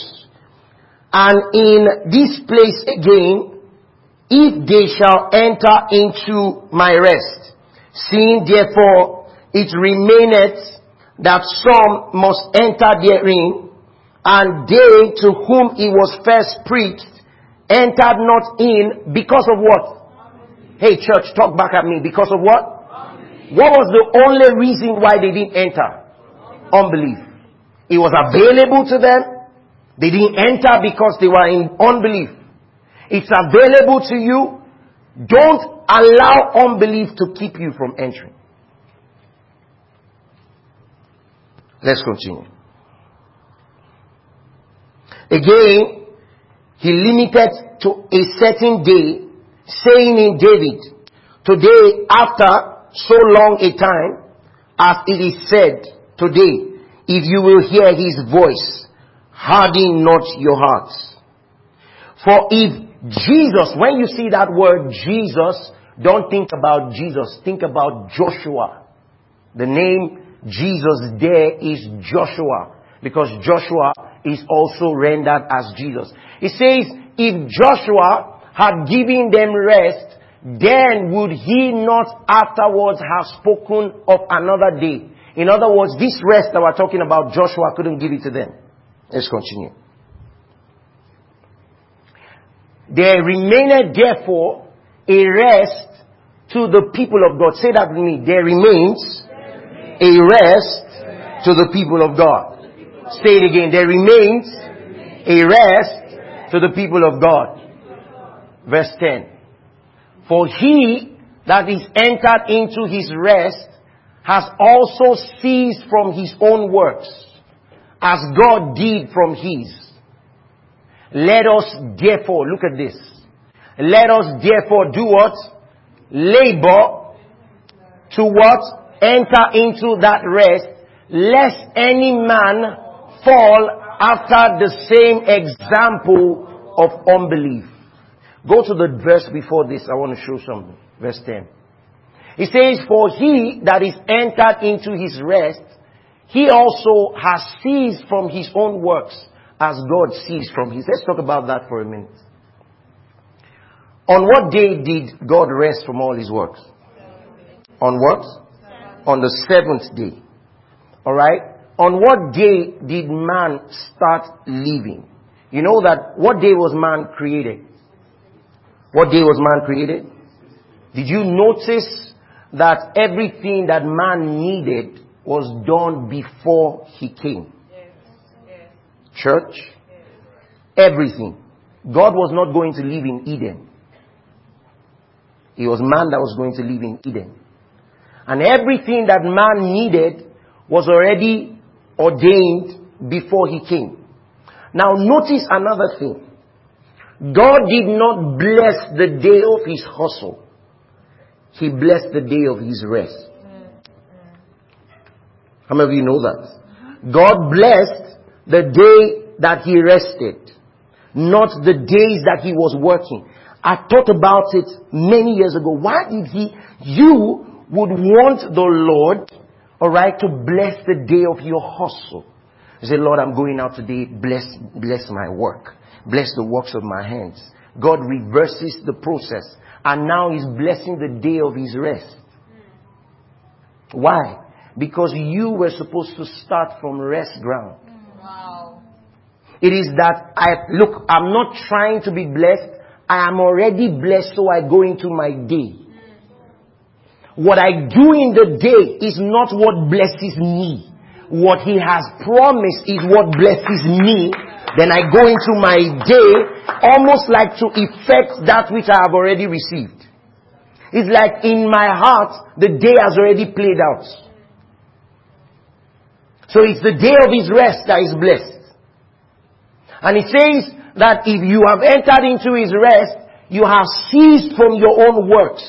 S2: And in this place again, if they shall enter into my rest, seeing therefore it remaineth that some must enter therein, and they to whom it was first preached entered not in because of what? Hey church, talk back at me. Because of what? What was the only reason why they didn't enter? Unbelief. It was available to them. They didn't enter because they were in unbelief. It's available to you. Don't allow unbelief to keep you from entering. Let's continue. Again, he limited to a certain day, saying in David, today after so long a time, as it is said today, if you will hear his voice, harden not your hearts. For if Jesus, when you see that word Jesus, don't think about Jesus, think about Joshua. The name Jesus there is Joshua because Joshua is also rendered as Jesus. It says, if Joshua had given them rest, then would he not afterwards have spoken of another day? In other words, this rest that we're talking about, Joshua couldn't give it to them. Let's continue. There remained therefore a rest to the people of God. Say that with me. There remains a rest to the people of God. Say it again. There remains a rest to the people of God. Verse 10. For he that is entered into his rest has also ceased from his own works, as God did from his. Let us therefore, look at this. Let us therefore do what? Labor to what? enter into that rest, lest any man fall after the same example of unbelief. Go to the verse before this. I want to show something. Verse 10. It says, For he that is entered into his rest, he also has ceased from his own works as God ceased from his. Let's talk about that for a minute. On what day did God rest from all his works? On what? on the seventh day. Alright? On what day did man start living? You know that what day was man created? What day was man created? Did you notice that everything that man needed was done before he came? Church? Everything. God was not going to live in Eden. It was man that was going to live in Eden. And everything that man needed was already ordained before he came. Now notice another thing. God did not bless the day of his hustle. He blessed the day of his rest. How many of you know that? God blessed the day that he rested, not the days that he was working. I thought about it many years ago. Why did he, you would want the Lord, alright, to bless the day of your hustle. You say, Lord, I'm going out today. Bless, bless my work. Bless the works of my hands. God reverses the process. And now He's blessing the day of His rest. Why? Because you were supposed to start from rest ground.
S3: Wow.
S2: It is that I, look, I'm not trying to be blessed. I am already blessed so I go into my day. What I do in the day is not what blesses me. What he has promised is what blesses me. Then I go into my day almost like to effect that which I have already received. It's like in my heart, the day has already played out. So it's the day of his rest that is blessed. And it says that if you have entered into his rest, you have ceased from your own works.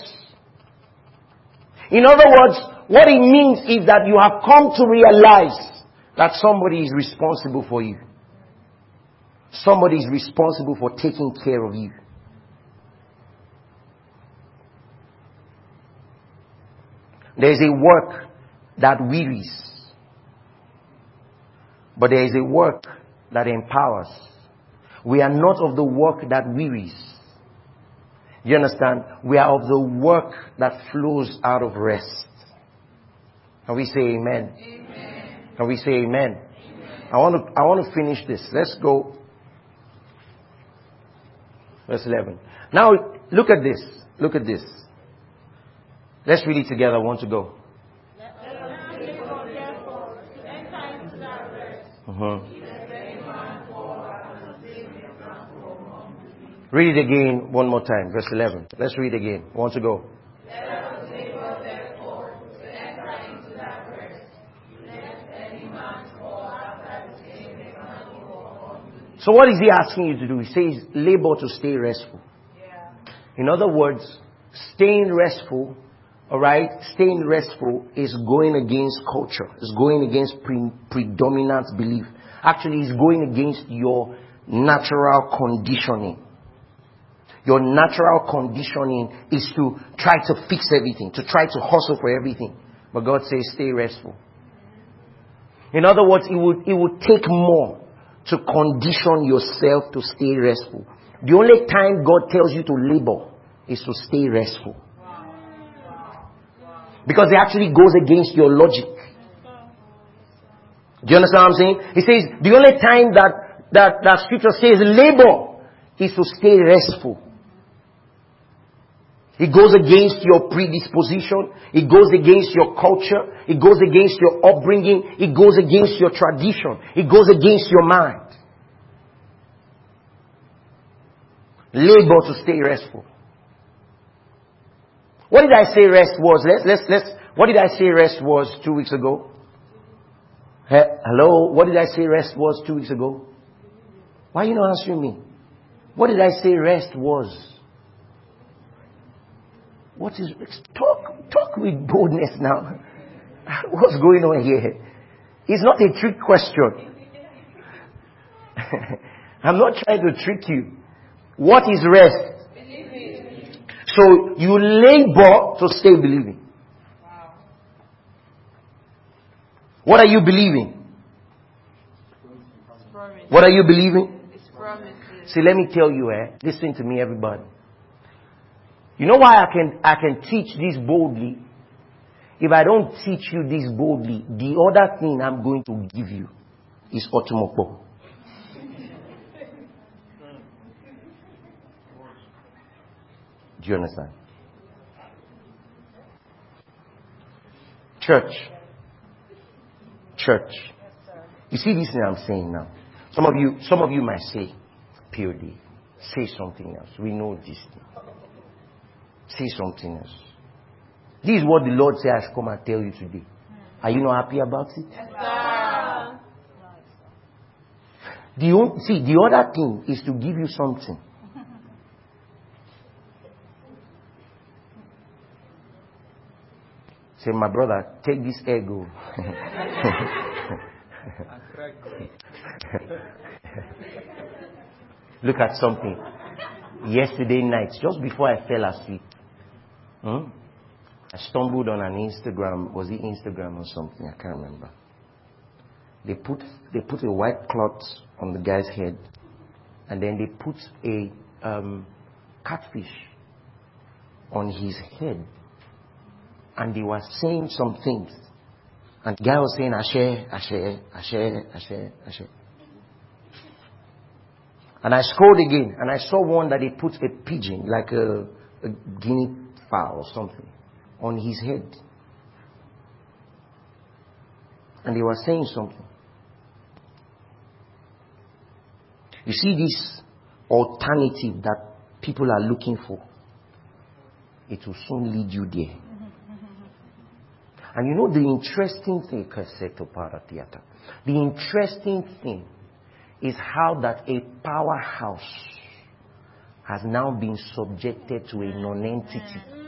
S2: In other words, what it means is that you have come to realize that somebody is responsible for you. Somebody is responsible for taking care of you. There is a work that wearies, but there is a work that empowers. We are not of the work that wearies. You understand? We are of the work that flows out of rest. Can we say amen? amen. Can we say amen? amen? I want to, I want to finish this. Let's go. Verse 11. Now, look at this. Look at this. Let's read it together. I want to go. Uh-huh. Read it again one more time, verse 11. Let's read again. Want to go? So what is he asking you to do? He says labor to stay restful. In other words, staying restful, alright, staying restful is going against culture. It's going against pre- predominant belief. Actually, it's going against your natural conditioning. Your natural conditioning is to try to fix everything, to try to hustle for everything. But God says stay restful. In other words, it would, it would take more to condition yourself to stay restful. The only time God tells you to labor is to stay restful. Because it actually goes against your logic. Do you understand what I'm saying? He says the only time that, that, that scripture says labor is to stay restful. It goes against your predisposition. It goes against your culture. It goes against your upbringing. It goes against your tradition. It goes against your mind. Labor to stay restful. What did I say rest was? Let's, let's, let's, what did I say rest was two weeks ago? Hello? What did I say rest was two weeks ago? Why are you not answering me? What did I say rest was? What is talk talk with boldness now? What's going on here? It's not a trick question. I'm not trying to trick you. What is rest? So you labor to stay believing. What are you believing? What are you believing? See, let me tell you, eh? Listen to me, everybody. You know why I can, I can teach this boldly? If I don't teach you this boldly, the other thing I'm going to give you is otomopo. Do you understand? Church. Church. You see this thing I'm saying now? Some of you, some of you might say, POD, say something else. We know this thing. Say something else. This is what the Lord says, come and tell you today. Are you not happy about it? Yes, sir. The, see, the other thing is to give you something. Say, my brother, take this ego. Look at something. Yesterday night, just before I fell asleep, Hmm? I stumbled on an Instagram. Was it Instagram or something? I can't remember. They put they put a white cloth on the guy's head, and then they put a um, catfish on his head, and they were saying some things. And the guy was saying, Ashe, Ashe, Ashe, Ashe, Ashe. And I scrolled again, and I saw one that they put a pigeon, like a, a guinea or something on his head. And they were saying something. You see this alternative that people are looking for. It will soon lead you there. And you know the interesting thing, the interesting thing is how that a powerhouse has now been subjected to a non-entity.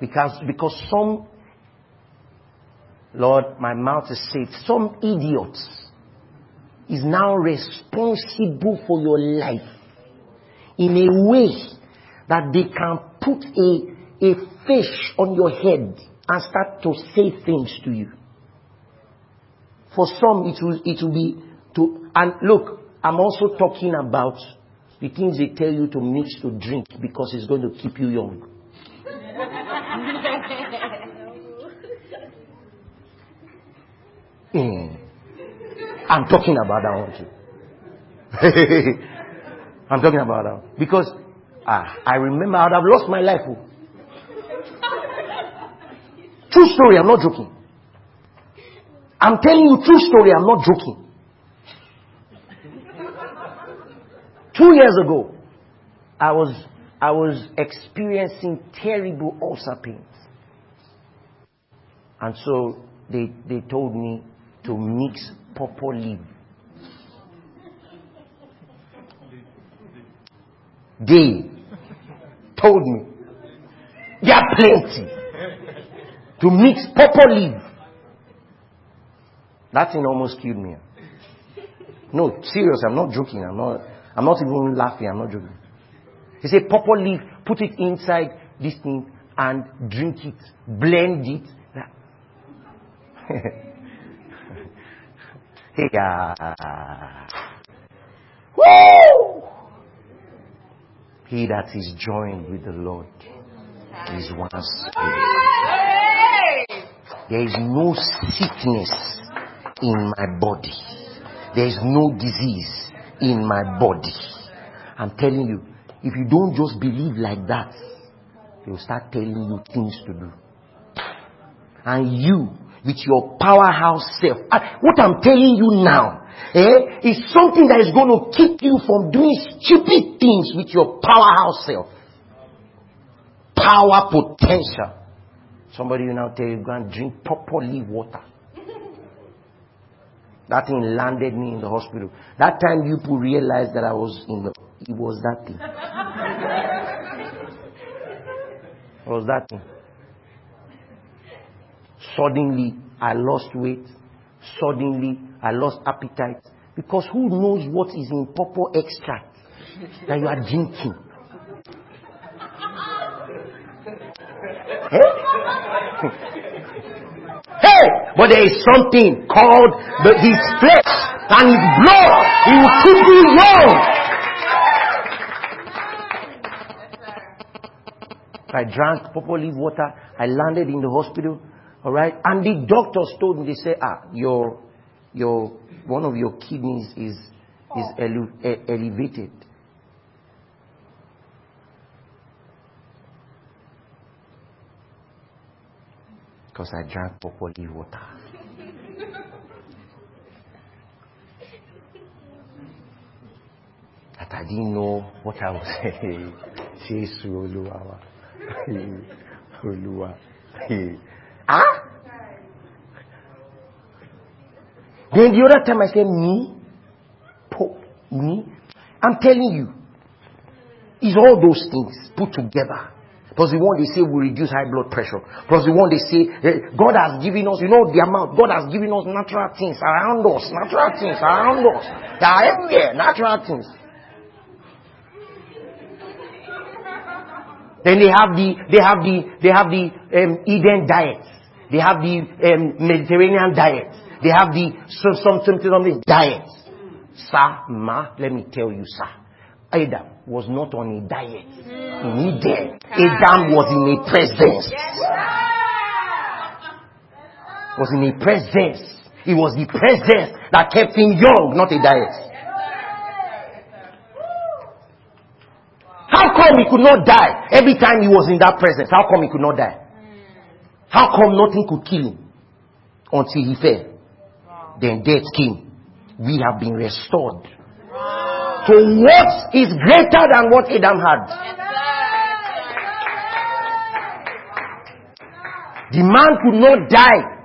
S2: Because, because some, Lord, my mouth is safe, some idiots is now responsible for your life in a way that they can put a, a fish on your head and start to say things to you. For some, it will, it will be to, and look, I'm also talking about the things they tell you to mix to drink because it's going to keep you young. Mm. I'm talking about that one too. I'm talking about that one. Because ah, I remember I would have lost my life. oh. True story, I'm not joking. I'm telling you true story, I'm not joking. Two years ago, I was I was experiencing terrible ulcer pains. And so they, they told me to mix purple leaf. They told me there are plenty to mix purple leaf. That thing almost killed me. No, serious, I'm not joking. I'm not I'm not even laughing, I'm not joking. He said purple leaf, put it inside this thing and drink it, blend it. yeah. Woo! He that is joined with the Lord is one spirit. There is no sickness in my body. There is no disease in my body. I'm telling you, if you don't just believe like that, they'll start telling you things to do. And you, with your powerhouse self, I- what I'm telling you now, eh, is something that is going to keep you from doing stupid things with your powerhouse self. Power potential. Somebody will now tell you, go and drink properly water. That thing landed me in the hospital. That time you people realized that I was in the, it was that thing. It was that thing. Suddenly, I lost weight. Suddenly, I lost appetite. Because who knows what is in purple extract that you are drinking? Hey! But there is something called the, his flesh and his blood. He will keep you young. I drank purple leaf water. I landed in the hospital. All right. And the doctors told me, they say, ah, your, your, one of your kidneys is, is ele- e- elevated. Because I drank purple water. That I didn't know what I was saying. Jésù Olúwa. Olúwa. Ah? Then the other time I said, me? Po, me? I'm telling you, it's all those things put together. Plus the one they say will reduce high blood pressure. Plus the one they say, eh, God has given us, you know the amount, God has given us natural things around us, natural things around us. They are everywhere, natural things. Then they have the, they have the, they have the um, Eden diet. They have the um, Mediterranean diet. They have the some, some, something, something diet. Sir, ma, let me tell you, sir. Adam was not on a diet hmm. in Eden. Adam was in a presence. Was in a presence. It was the presence that kept him young, not a diet. How come he could not die every time he was in that presence? How come he could not die? Hmm. How come nothing could kill him until he fell? Then death came. We have been restored to what is greater than what Adam had. The man could not die.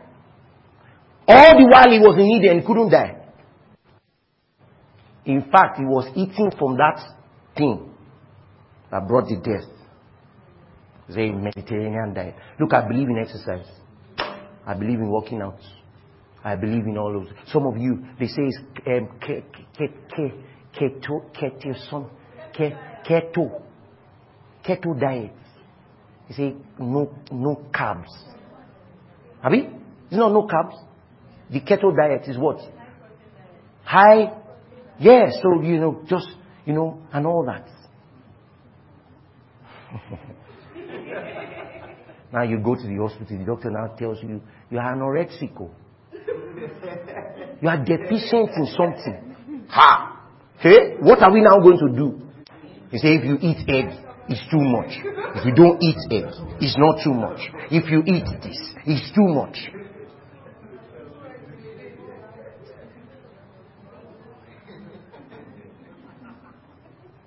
S2: All the while he was in Eden, he couldn't die. In fact, he was eating from that thing that brought the death. It's a Mediterranean diet. Look, I believe in exercise. I believe in working out. I believe in all those. Some of you, they say it's um, ke- ke- ke- keto, keto, ke- keto, keto diet. They say no, no carbs. Abi? It's not no carbs. The keto diet is what? High. Yeah, so, you know, just, you know, and all that. now you go to the hospital, the doctor now tells you, you are anorexico. You are deficient in something. Ha! Hey, what are we now going to do? He say if you eat egg, it's too much. If you don't eat egg, it's not too much. If you eat this, it's too much.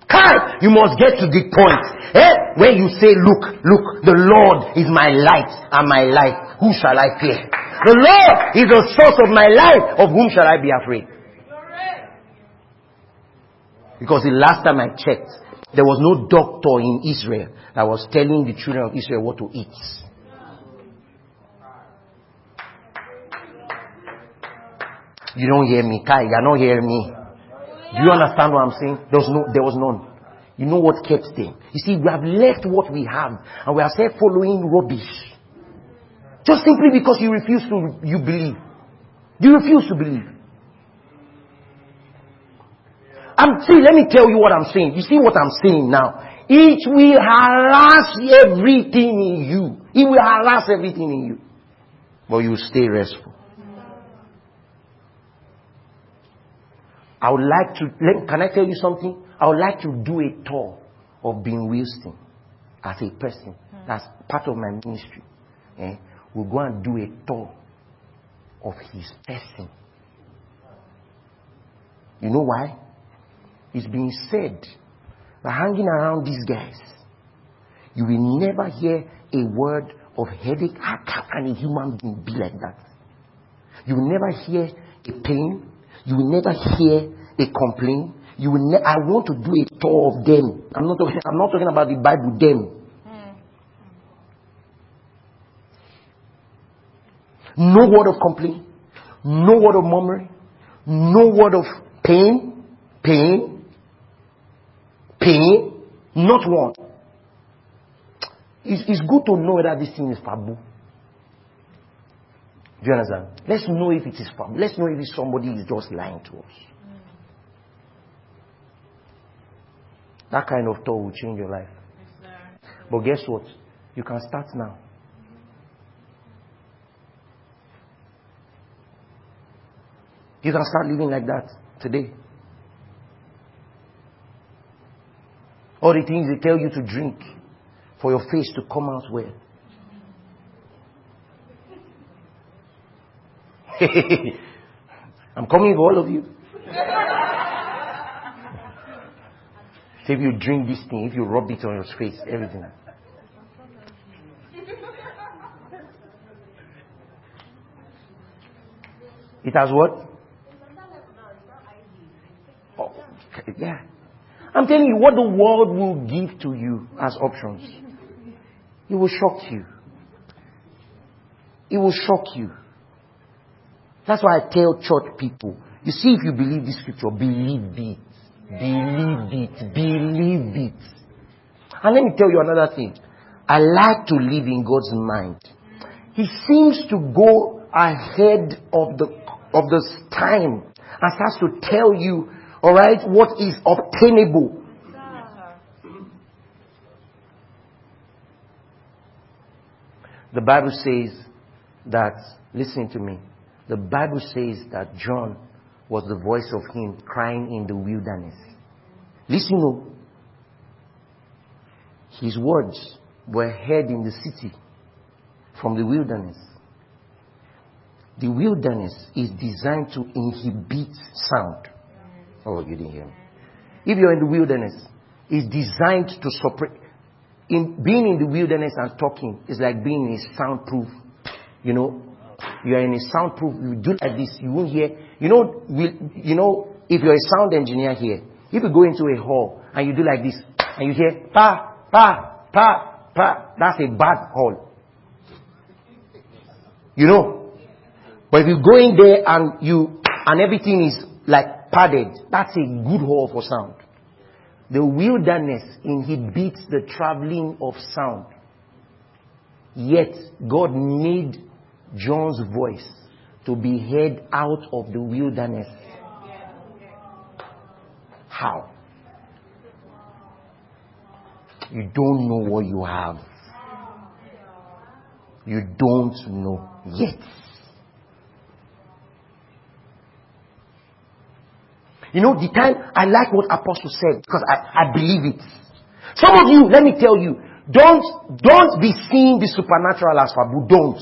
S2: Kai, you must get to the point. Eh? When you say, look, look, the Lord is my light and my life. Who shall I fear? The Lord is the source of my life. Of whom shall I be afraid? Because the last time I checked, there was no doctor in Israel that was telling the children of Israel what to eat. You don't hear me, Kai. You're not hearing me. Do you understand what I'm saying? There was no, there was none. You know what kept them? You see, we have left what we have and we are still following rubbish. Just simply because you refuse to, you believe. You refuse to believe? I'm see, let me tell you what I'm saying. You see what I'm saying now? It will harass everything in you. It will harass everything in you. But you stay restful. I would like to, let, can I tell you something? I would like to do a tour of being Wilson as a person. That's part of my ministry. Eh? We'll go and do a tour of his person. You know why? It's being said by hanging around these guys, you will never hear a word of headache. How can a human being be like that? You will never hear a pain. You will never hear a complaint. You will ne- I want to do a tour of them. I'm not talking, I'm not talking about the Bible, them. No word of complaint. No word of murmuring. No word of pain. Pain. Pain. Not one. It's, it's good to know whether this thing is fabu. Do you understand? Let's know if it is fabu. Let's know if somebody is just lying to us. That kind of thought will change your life. But guess what? You can start now. You can start living like that today. All the things they tell you to drink for your face to come out well. I'm coming for all of you. If you drink this thing, if you rub it on your face, everything. It has what? Oh, yeah. I'm telling you what the world will give to you as options. It will shock you. It will shock you. That's why I tell church people, you see if you believe this scripture, believe it. Believe it. Believe it. And let me tell you another thing. I like to live in God's mind. He seems to go ahead of the of this time and starts to tell you, all right, what is obtainable. The Bible says that, listen to me, the Bible says that John was the voice of him crying in the wilderness. Listen, oh. his words were heard in the city from the wilderness. The wilderness is designed to inhibit sound. Oh, you didn't hear me. If you're in the wilderness, it's designed to suppress. In being in the wilderness and talking is like being in a soundproof. You know, you are in a soundproof. You do like this, you won't hear. You know, you know, if you're a sound engineer here, if you go into a hall and you do like this, and you hear pa, pa, pa, pa, that's a bad hall. You know? But if you go in there and you, and everything is like padded, that's a good hall for sound. The wilderness inhibits the traveling of sound. Yet God made John's voice to be heard out of the wilderness. How? You don't know what you have. You don't know yet. You know, the time I like what Apostle said because I, I believe it. Some of you, let me tell you, don't don't be seeing the supernatural as fabu. Don't.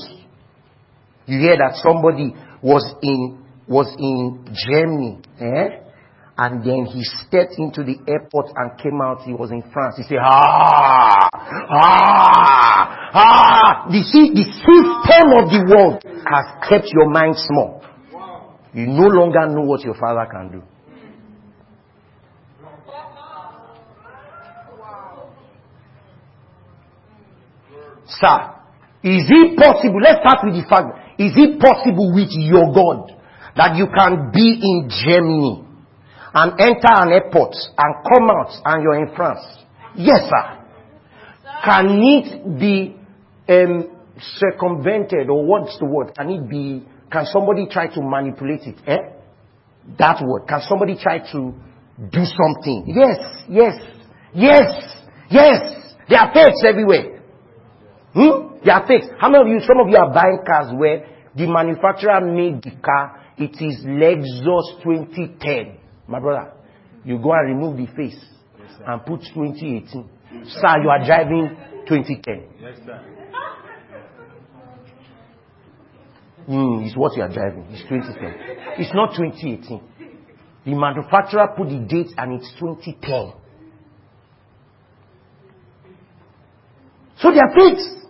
S2: You hear that somebody was in was in Germany, eh? And then he stepped into the airport and came out. He was in France. He said, ah, ah, ah. You the system of the world has kept your mind small. You no longer know what your father can do. Sir, is it possible? Let's start with the fact. Is it possible with your God that you can be in Germany and enter an airport and come out and you're in France? Yes, sir. Can it be um, circumvented or what's the word? Can it be? Can somebody try to manipulate it? Eh? That word. Can somebody try to do something? Yes, yes, yes, yes. There are fakes everywhere. Hmm? They are fakes. How many of you, some of you are buying cars where the manufacturer made the car, it is Lexus 2010. My brother, you go and remove the face yes, and put 2018. sir, you are driving 2010. Yes, sir. Mm, it's what you are driving. It's 2010. It's not 2018. The manufacturer put the date and it's 2010. So they are fakes.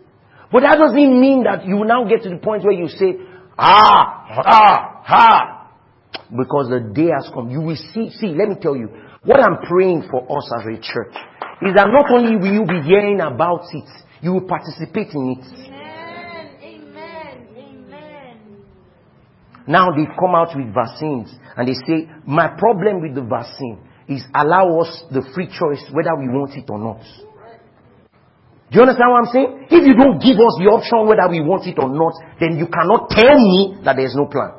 S2: But that doesn't mean that you will now get to the point where you say, ah, ah, ah. Because the day has come. You will see, see, let me tell you, what I'm praying for us as a church is that not only will you be hearing about it, you will participate in it.
S3: Amen. Amen. Amen.
S2: Now they come out with vaccines and they say, my problem with the vaccine is allow us the free choice whether we want it or not. Do you understand what I'm saying? If you don't give us the option whether we want it or not, then you cannot tell me that there's no plan.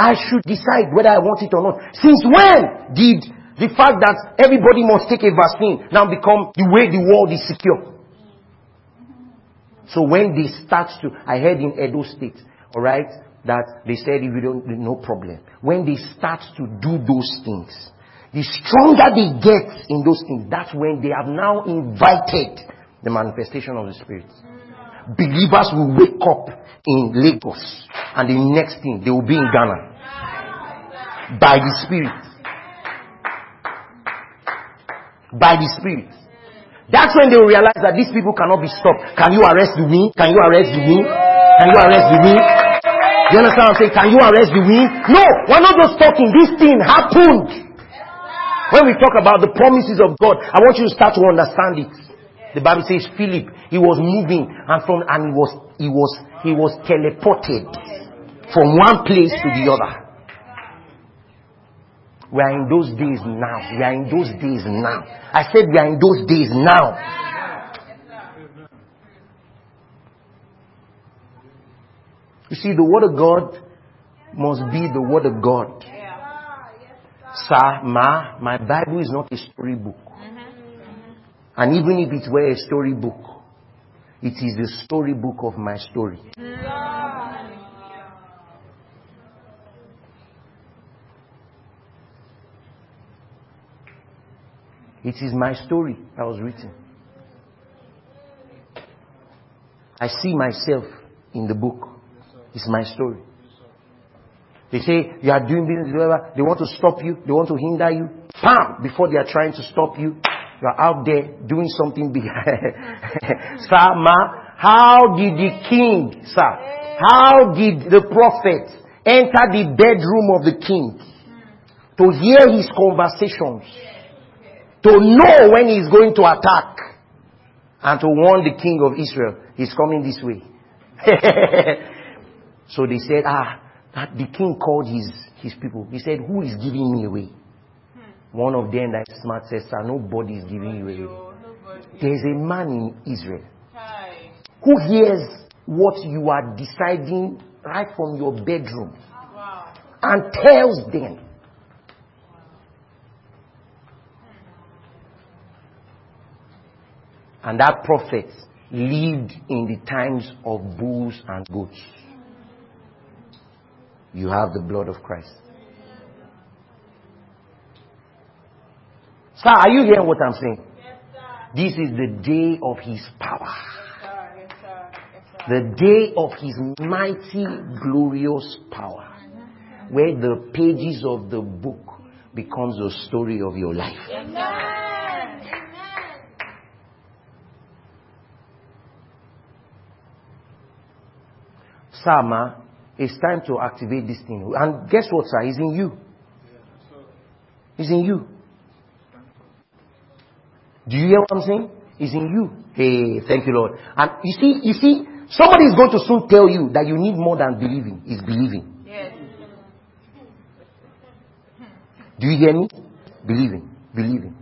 S2: I should decide whether I want it or not. Since when did the fact that everybody must take a vaccine now become the way the world is secure? So when they start to, I heard in Edo State, alright, that they said if you don't, no problem. When they start to do those things, the stronger they get in those things, that's when they have now invited the manifestation of the Spirit. Believers will wake up in Lagos and the next thing they will be in Ghana. By the Spirit. By the Spirit. That's when they will realize that these people cannot be stopped. Can you arrest me? Can you arrest me? Can you arrest me? You understand what I'm saying? Can you arrest me? No, we're not just talking. This thing happened. When we talk about the promises of God, I want you to start to understand it. The Bible says Philip, he was moving and from, and he was, he was, he was teleported from one place to the other. We are in those days now. We are in those days now. I said we are in those days now. You see, the word of God must be the word of God. Sir, Ma, my Bible is not a storybook. And even if it were a storybook, it is the storybook of my story. It is my story that was written. I see myself in the book. It's my story. They say you are doing business, whatever. They want to stop you. They want to hinder you. Bam! Before they are trying to stop you, you are out there doing something big. sir, ma, how did the king, sir, how did the prophet enter the bedroom of the king to hear his conversations, to know when he's going to attack, and to warn the king of Israel, he's coming this way. so they said, ah, that the king called his, his people. He said, who is giving me away? One of them that is smart says, sir, nobody is giving you away. There's a man in Israel who hears what you are deciding right from your bedroom and tells them. And that prophet lived in the times of bulls and goats. You have the blood of Christ. Sir, are you hearing what I'm saying? Yes, This is the day of his power. Yes, sir. Yes, sir. The day of his mighty, glorious power. Where the pages of the book becomes the story of your life. Sama, it's time to activate this thing. And guess what, sir? It's in you. It's in you. Do you hear what I'm saying? It's in you. Hey, thank you, Lord. And you see, you see, somebody is going to soon tell you that you need more than believing. Is believing.
S3: Yes.
S2: Do you hear me? Believing. Believing.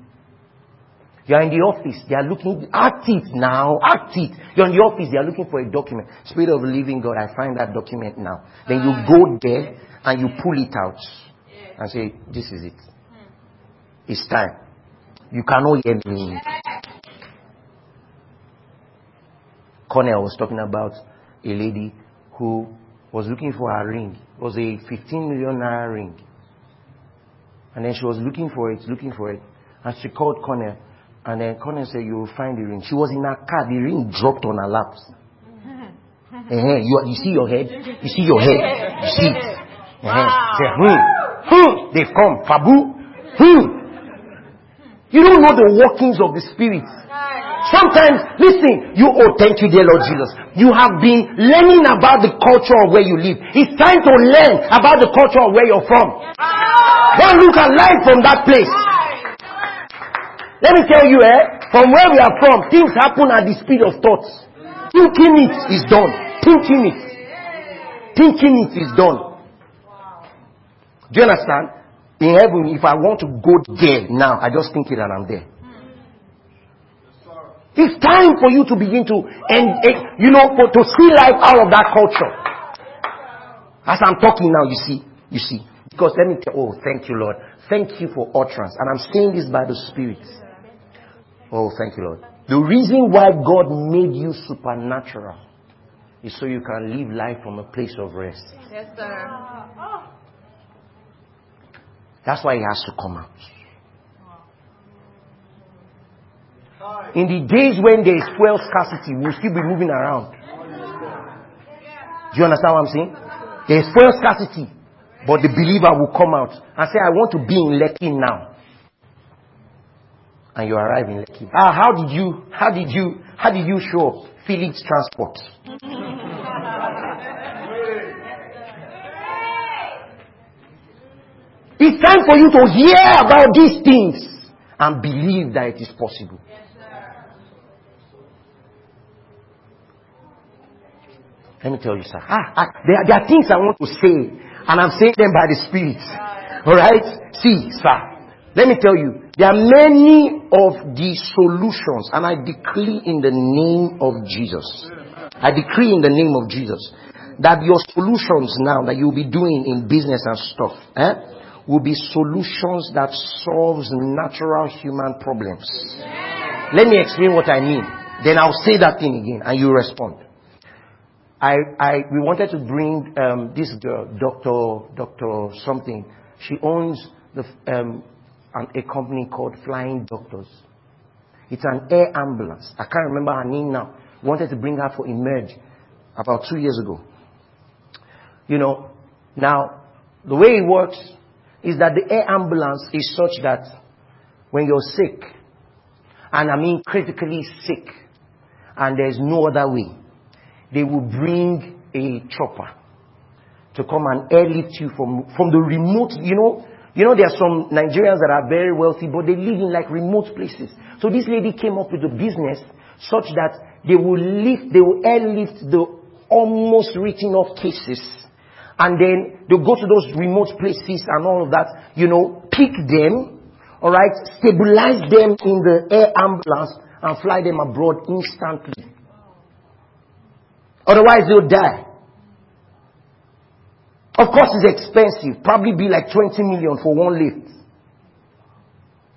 S2: You're in the office, they are looking, act it now, act it. You're in the office, they are looking for a document. Spirit of living God, I find that document now. Then you go there and you pull it out and say, this is it. It's time. You cannot hear me. Cornell was talking about a lady who was looking for her ring. It was a 15 million naira ring. And then she was looking for it, looking for it. And she called Cornell. And then Cornell said, you will find the ring. She was in her car. The ring dropped on her lap. Uh-huh. You, you see your head? You see your head? You see it? Uh-huh. Say, hmm. Hmm. They've come. Fabu. Hmm. You don't know the workings of the Spirit. Sometimes, listen, you, oh, thank you, dear Lord Jesus. You have been learning about the culture of where you live. It's time to learn about the culture of where you're from. Don't look at life from that place. Let me tell you, eh, from where we are from, things happen at the speed of thoughts. Thinking it is done. Thinking it. Thinking it is done. Do you understand? In heaven, if I want to go there now, I just think it and I'm there. It's time for you to begin to, and, and you know, for, to see life out of that culture. As I'm talking now, you see, you see. Because let me tell, oh, thank you, Lord. Thank you for utterance. And I'm saying this by the Spirit. Oh, thank you, Lord. The reason why God made you supernatural is so you can live life from a place of rest.
S3: Yes, sir.
S2: That's why he has to come out. In the days when there is fuel scarcity, we'll still be moving around. Do you understand what I'm saying? There is fuel scarcity, but the believer will come out and say, I want to be in Lekki now. And you arrive in Lekki. Ah, how did you, how did you, how did you show up? Felix Transport. It's time for you to hear about these things and believe that it is possible. Let me tell you, sir. Ah, ah, there, there are things I want to say, and I'm saying them by the Spirit. Alright? See, sir. Let me tell you, there are many of the solutions, and I decree in the name of Jesus. I decree in the name of Jesus that your solutions now that you'll be doing in business and stuff, eh, will be solutions that solves natural human problems. Let me explain what I mean. Then I'll say that thing again and you respond. I, I, we wanted to bring um, this girl, Doctor, Doctor something. She owns the, um, an, a company called Flying Doctors. It's an air ambulance. I can't remember her name now. Wanted to bring her for Emerge about two years ago. You know, now the way it works is that the air ambulance is such that when you're sick, and I mean critically sick, and there's no other way, they will bring a chopper to come and airlift you from, from the remote, you know, you know, there are some Nigerians that are very wealthy, but they live in like remote places. So this lady came up with a business such that they will lift, they will airlift the almost written off cases. And then they'll go to those remote places and all of that, you know, pick them, alright, stabilize them in the air ambulance and fly them abroad instantly. Otherwise they'll die. Of course it's expensive. Probably be like 20 million for one lift.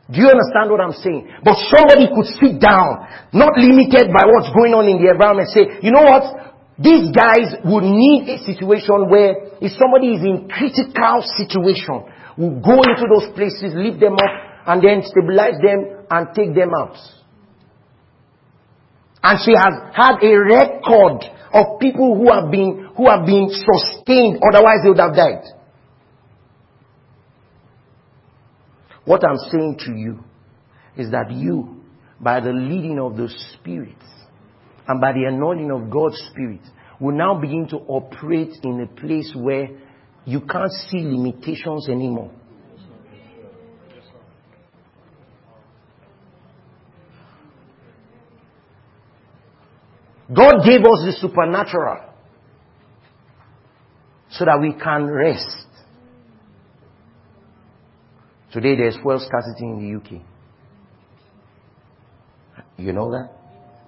S2: Do you understand what I'm saying? But somebody could sit down, not limited by what's going on in the environment, say, you know what? These guys would need a situation where if somebody is in critical situation, we'll go into those places, lift them up, and then stabilize them and take them out. And she has had a record of people who have been, who have been sustained, otherwise they would have died. What I'm saying to you is that you, by the leading of the Spirit and by the anointing of God's Spirit, will now begin to operate in a place where you can't see limitations anymore. God gave us the supernatural so that we can rest. Today there's fuel scarcity in the UK. You know that?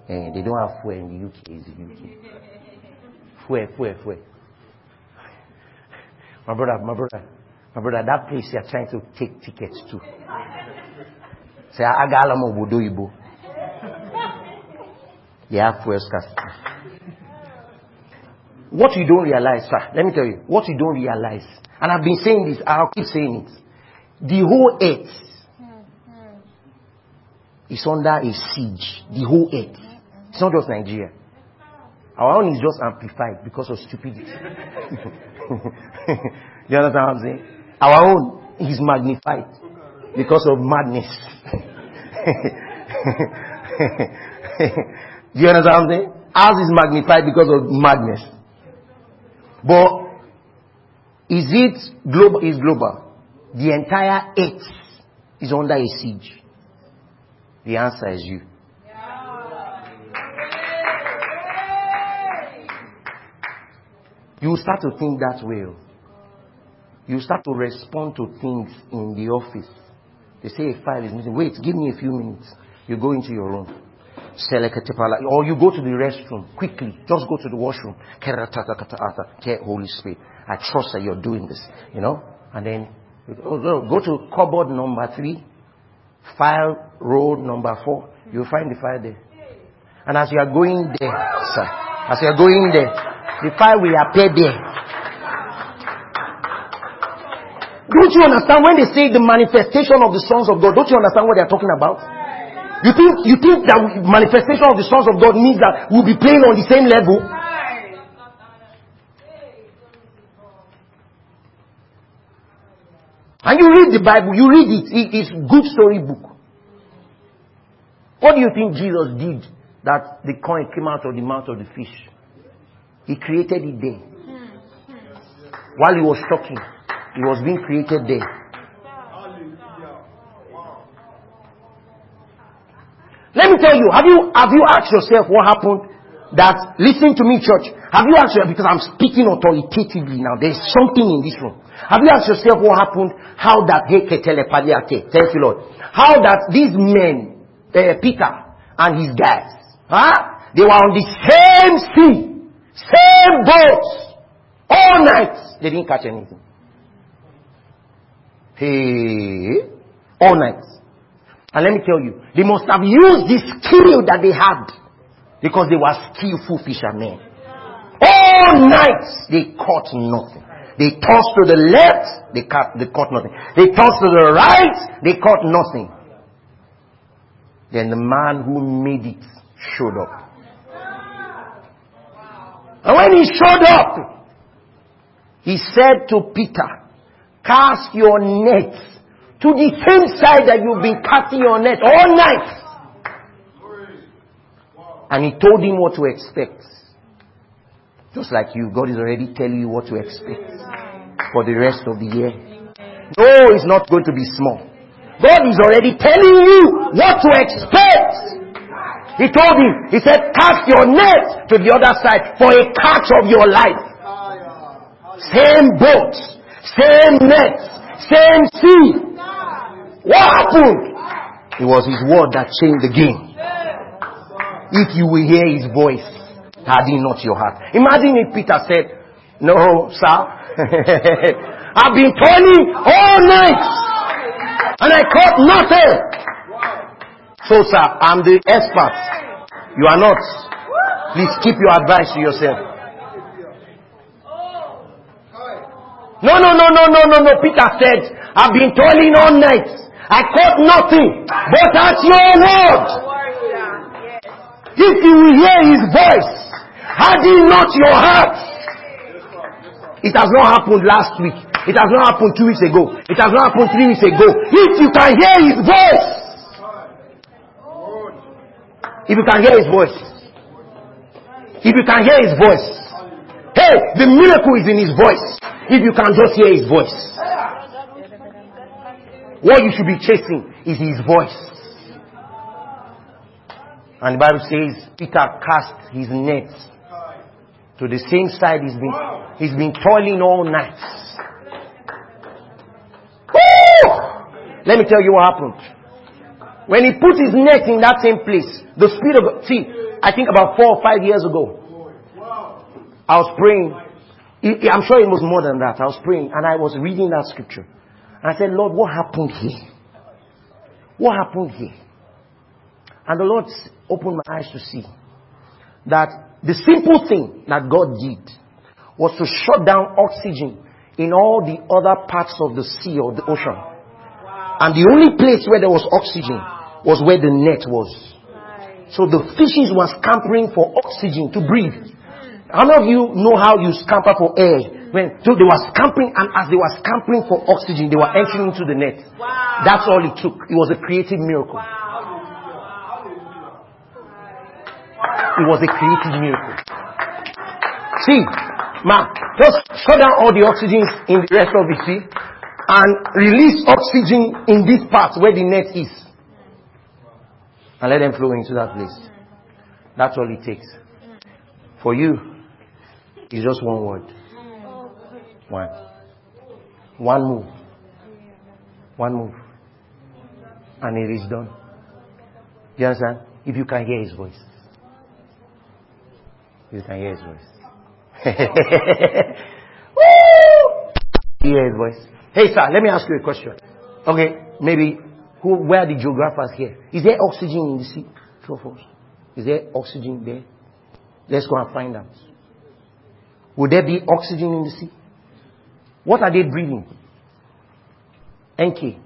S2: Eh, they don't have fuel in the UK. It's the UK. Fuel, fuel, fuel. My brother, my brother, my brother, that place you're trying to take tickets to. Say, I have fuel scarcity. What you don't realize, sir, let me tell you, what you don't realize, and I've been saying this, I'll keep saying it. The whole earth is under a siege. The whole earth. It's not just Nigeria. Our own is just amplified because of stupidity. you understand what I'm saying? Our own is magnified because of madness. Do you understand what I'm saying? Ours is magnified because of madness. But is it global? Is global. The entire earth is under a siege. The answer is you. You start to think that way. Oh. You start to respond to things in the office. They say a file is missing. Wait, give me a few minutes. You go into your room. Or you go to the restroom quickly. Just go to the washroom. Holy Spirit. I trust that you're doing this. You know? And then oh, go to cupboard number three. File row number four. You'll find the file there. And as you are going there, sir, as you are going there, the file will appear there. Don't you understand when they say the manifestation of the sons of God? Don't you understand what they are talking about? You think, you think that manifestation of the sons of God means that we'll be playing on the same level? And you read the Bible, you read it, it's good story book. What do you think Jesus did that the coin came out of the mouth of the fish? He created it there. Hmm. While he was talking, it was being created there. Let me tell you, have you, have you asked yourself what happened that, listen to me church, have you asked yourself, because I'm speaking authoritatively now, there's something in this room. Have you asked yourself what happened, how that, thank you Lord, how that these men, uh, Peter and his guys, huh? they were on the same sea, same boat, all night, they didn't catch anything. Hey, all night. And let me tell you, they must have used the skill that they had because they were skillful fishermen. All night they caught nothing. They tossed to the left, they caught, they caught nothing. They tossed to the right, they caught nothing. Then the man who made it showed up. And when he showed up, he said to Peter, cast your nets to the same side that you've been casting your net all night. And he told him what to expect. Just like you, God is already telling you what to expect for the rest of the year. No, it's not going to be small. God is already telling you what to expect. He told him, he said, cast your net to the other side for a catch of your life. Same boat, same net, same sea. What happened? It was his word that changed the game. If you will hear his voice, harden not your heart. Imagine if Peter said, No, sir. I've been toiling all night and I caught nothing. So, sir, I'm the expert. You are not. Please keep your advice to yourself. No, no, no, no, no, no, no. Peter said, I've been toiling all night. I caught nothing but at your word. If you will hear his voice, harden not your heart. It has not happened last week. It has not happened two weeks ago. It has not happened three weeks ago. If you can hear his voice, if you can hear his voice, if you can hear his voice, hey, the miracle is in his voice. If you can just hear his voice. What you should be chasing is his voice. And the Bible says Peter cast his nets to the same side he's been he's been toiling all night. Woo! Let me tell you what happened. When he put his net in that same place, the Spirit of God, see, I think about four or five years ago, I was praying. I'm sure it was more than that. I was praying and I was reading that scripture. I said, Lord, what happened here? What happened here? And the Lord opened my eyes to see that the simple thing that God did was to shut down oxygen in all the other parts of the sea or the ocean. And the only place where there was oxygen was where the net was. So the fishes were scampering for oxygen to breathe. How many of you know how you scamper for air? When, so they were scampering, and as they were scampering for oxygen, they were entering into the net. Wow. That's all it took. It was a creative miracle. Wow. It was a creative miracle. See, ma, just shut down all the oxygen in the rest of the sea and release oxygen in this part where the net is. And let them flow into that place. That's all it takes. For you, it's just one word. One. One move. One move. And it is done. Do you understand? If you can hear his voice. You can hear his voice. Woo! Hear his voice. Hey sir, let me ask you a question. Okay, maybe who where are the geographers here? Is there oxygen in the sea? True false? Is there oxygen there? Let's go and find out. Would there be oxygen in the sea? What are they breathing? NK.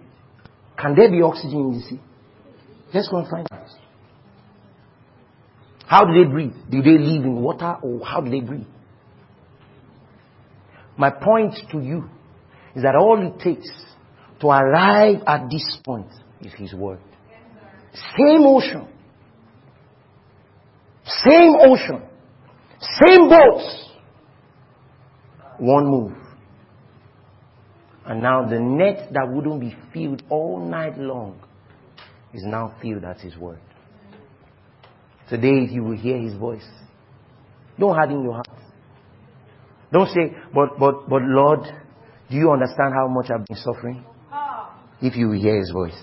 S2: Can there be oxygen in the sea? Let's go and find out. How do they breathe? Do they live in water or how do they breathe? My point to you is that all it takes to arrive at this point is His Word. Same ocean. Same ocean. Same boats. One move. And now the net that wouldn't be filled all night long is now filled at His word. Today, you will hear His voice, don't harden your heart. Don't say, but, but, but Lord, do you understand how much I've been suffering? If you hear His voice.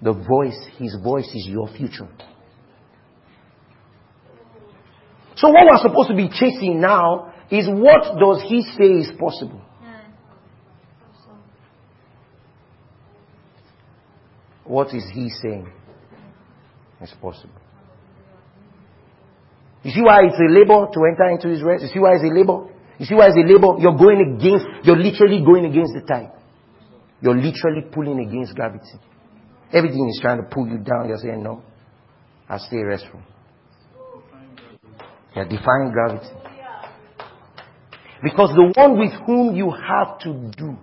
S2: The voice, His voice is your future. So what we're supposed to be chasing now is what does He say is possible? What is he saying? It's possible. You see why it's a labor to enter into his rest? You see why it's a labor? You see why it's a labor? You're going against, you're literally going against the tide. You're literally pulling against gravity. Everything is trying to pull you down. You're saying, no, I'll stay restful. You're defying gravity. Because the one with whom you have to do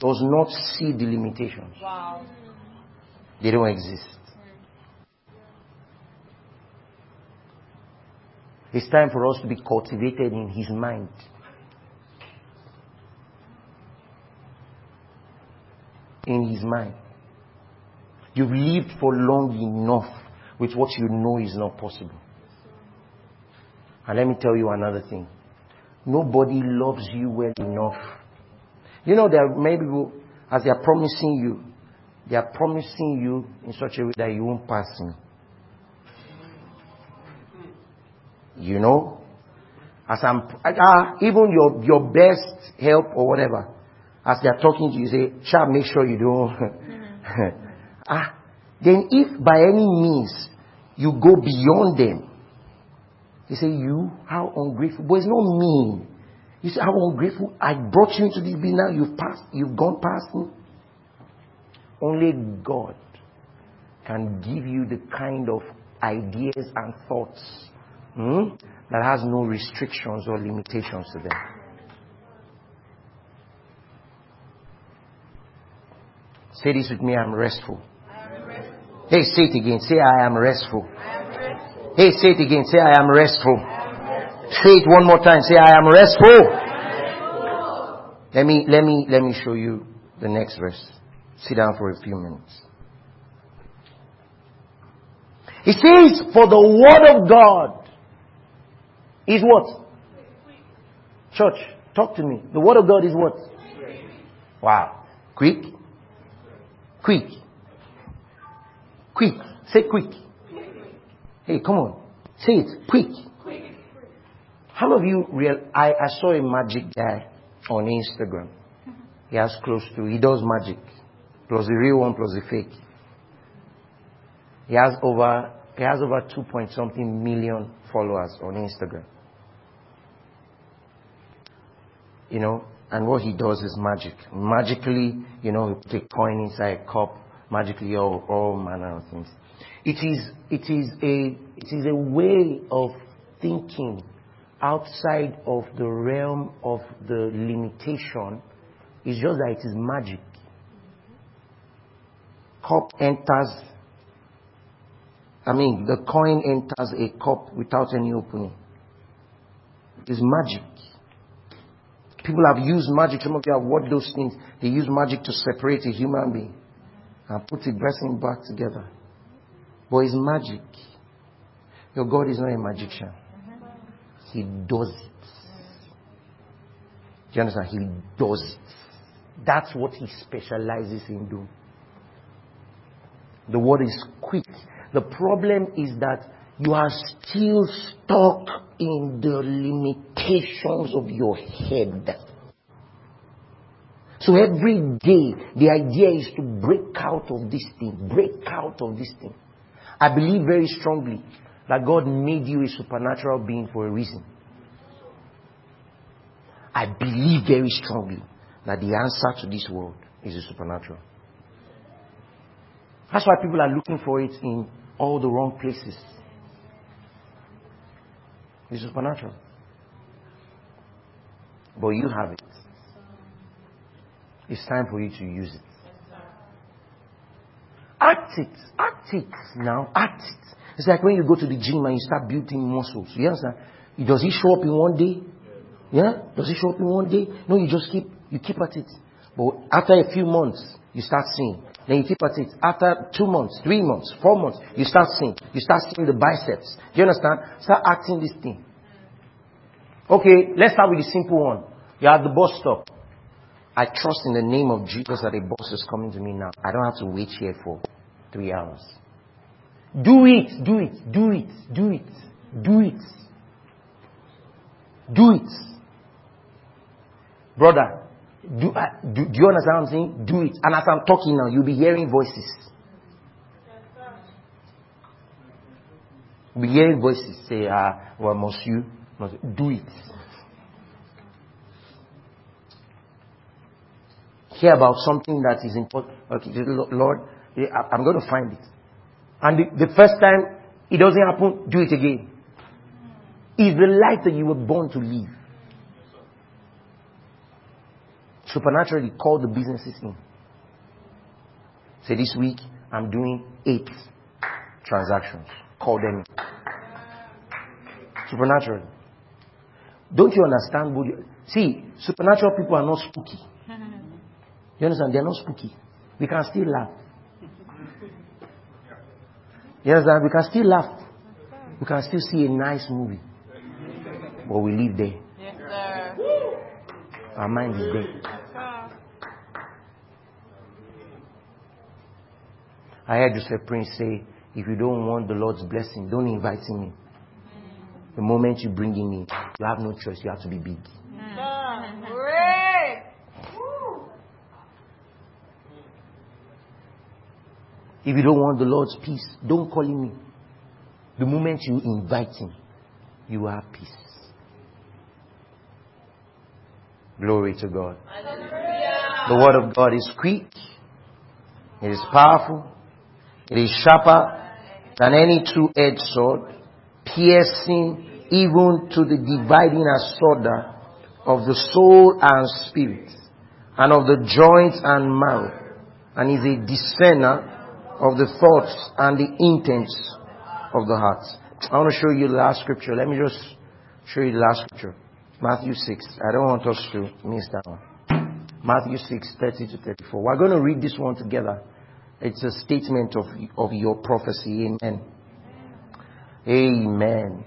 S2: does not see the limitations. Wow. They don't exist. It's time for us to be cultivated in His mind. In His mind. You've lived for long enough with what you know is not possible. And let me tell you another thing. Nobody loves you well enough. You know, there are many people, as they are promising you, they are promising you in such a way that you won't pass me. You know? As I'm, ah, even your, your best help or whatever, as they are talking to you, say, shall make sure you don't. ah, then if by any means you go beyond them, they say, you, how ungrateful. But it's not me. You say, how ungrateful. I brought you into this business. You've passed, you've gone past me. Only God can give you the kind of ideas and thoughts hmm, that has no restrictions or limitations to them. Say this with me, I'm restful. Hey, say it again. Say, I am restful. Hey, say it again. Say, I am restful. Say it one more time. Say, I am restful. Let me, let me, let me show you the next verse. Sit down for a few minutes. He says, for the word of God is what? Church, talk to me. The word of God is what? Wow. Quick. Quick. Quick. Say quick. Hey, come on. Say it. Quick. How many of you real? I, I saw a magic guy on Instagram. He has close to, he does magic. Plus the real one, plus the fake. He has over, he has over two point something million followers on Instagram. You know, and what he does is magic. Magically, you know, he put a coin inside a cup, magically all, all manner of things. It is, it is a, it is a way of thinking outside of the realm of the limitation. It's just that it is magic. Cup enters, I mean, the coin enters a cup without any opening. It is magic. People have used magic. Some of you have watched those things. They use magic to separate a human being and put the blessing back together. But it's magic. Your God is not a magician. He does it. Do you understand? He does it. That's what he specializes in doing. The word is quick. The problem is that you are still stuck in the limitations of your head. So every day, the idea is to break out of this thing, break out of this thing. I believe very strongly that God made you a supernatural being for a reason. I believe very strongly that the answer to this world is a supernatural. That's why people are looking for it in all the wrong places. It's supernatural. But you have it. It's time for you to use it. Act it. Act it now. Act it. It's like when you go to the gym and you start building muscles. You understand? Does it show up in one day? Yeah? Does it show up in one day? No, you just keep, you keep at it. But after a few months, you start seeing. Then you keep at it. After two months, three months, four months, you start seeing. You start seeing the biceps. Do you understand? Start acting this thing. Okay, let's start with the simple one. You're at the bus stop. I trust in the name of Jesus that a bus is coming to me now. I don't have to wait here for three hours. Do it, do it, do it, do it, do it. Do it. Brother, do, uh, do, do you understand what I'm saying? Do it. And as I'm talking now, you'll be hearing voices. You'll be hearing voices say, uh, well, must you? Must you? Do it. Hear about something that is important. Okay, Lord, I'm going to find it. And the, the first time it doesn't happen, do it again. Is the life that you were born to live. Supernaturally call the businesses in. Say this week I'm doing eight transactions. Call them in. Supernatural. Don't you understand? You, see, supernatural people are not spooky. You understand? They're not spooky. We can still laugh. You understand? We can still laugh. We can still see a nice movie. But we live there.
S3: Yes, sir.
S2: Our mind is there.
S3: Yes, sir.
S2: I heard Joseph Prince say, if you don't want the Lord's blessing, don't invite him in. The moment you bring him in, you have no choice. You have to be big. If you don't want the Lord's peace, don't call him in. The moment you invite him, you have peace. Glory to God. The word of God is quick. It is powerful. It is sharper than any two-edged sword, piercing even to the dividing asunder of the soul and spirit, and of the joints and marrow, and is a discerner of the thoughts and the intents of the heart. I want to show you the last scripture. Let me just show you the last scripture. Matthew 6. I don't want us to miss that one. Matthew 6, 30 to 34. We're going to read this one together. It's a statement of, of your prophecy. Amen. Amen.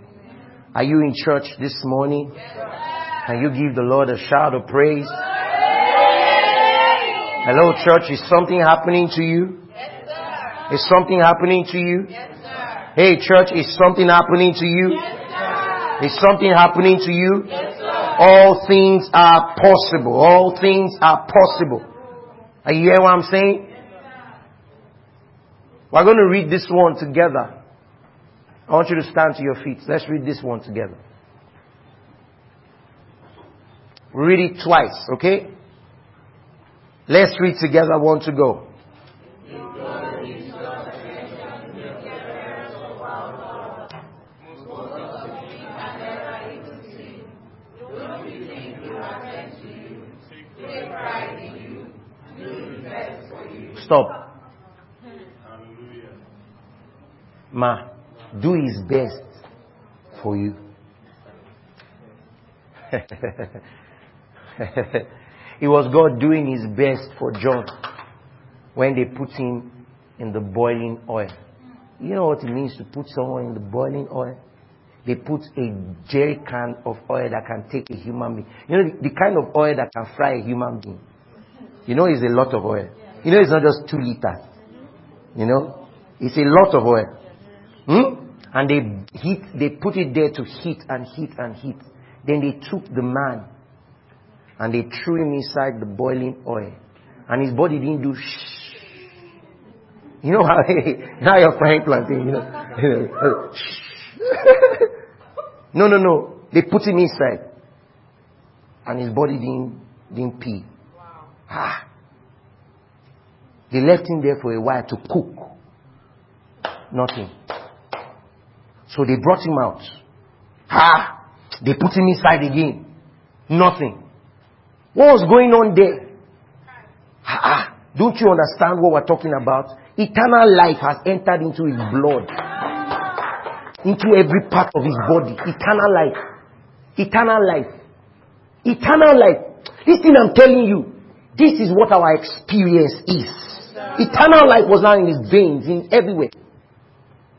S2: Are you in church this morning? Can you give the Lord a shout of praise? Hello, church. Is something happening to you? Is something happening to you? Hey, church, is something happening to you? Is something happening to you? All things are possible. All things are possible. Are you hear what I'm saying? We're going to read this one together. I want you to stand to your feet. Let's read this one together. Read it twice, okay? Let's read together. One to go. Stop. Ma, do his best for you. it was God doing his best for John when they put him in the boiling oil. You know what it means to put someone in the boiling oil? They put a jerry can of oil that can take a human being. You know, the, the kind of oil that can fry a human being. You know, it's a lot of oil. You know, it's not just two liters. You know, it's a lot of oil. Hmm? And they heat, they put it there to heat and heat and heat. Then they took the man and they threw him inside the boiling oil. And his body didn't do shh. You know how, how you're frying plantain, you know. no, no, no. They put him inside. And his body didn't, didn't pee. Ah. They left him there for a while to cook. Nothing. So they brought him out. Ah! They put him inside again. Nothing. What was going on there? Ah! ah. Don't you understand what we're talking about? Eternal life has entered into his blood. Into every part of his body. Eternal life. Eternal life. Eternal life. This thing I'm telling you. This is what our experience is. Eternal life was now in his veins, in everywhere.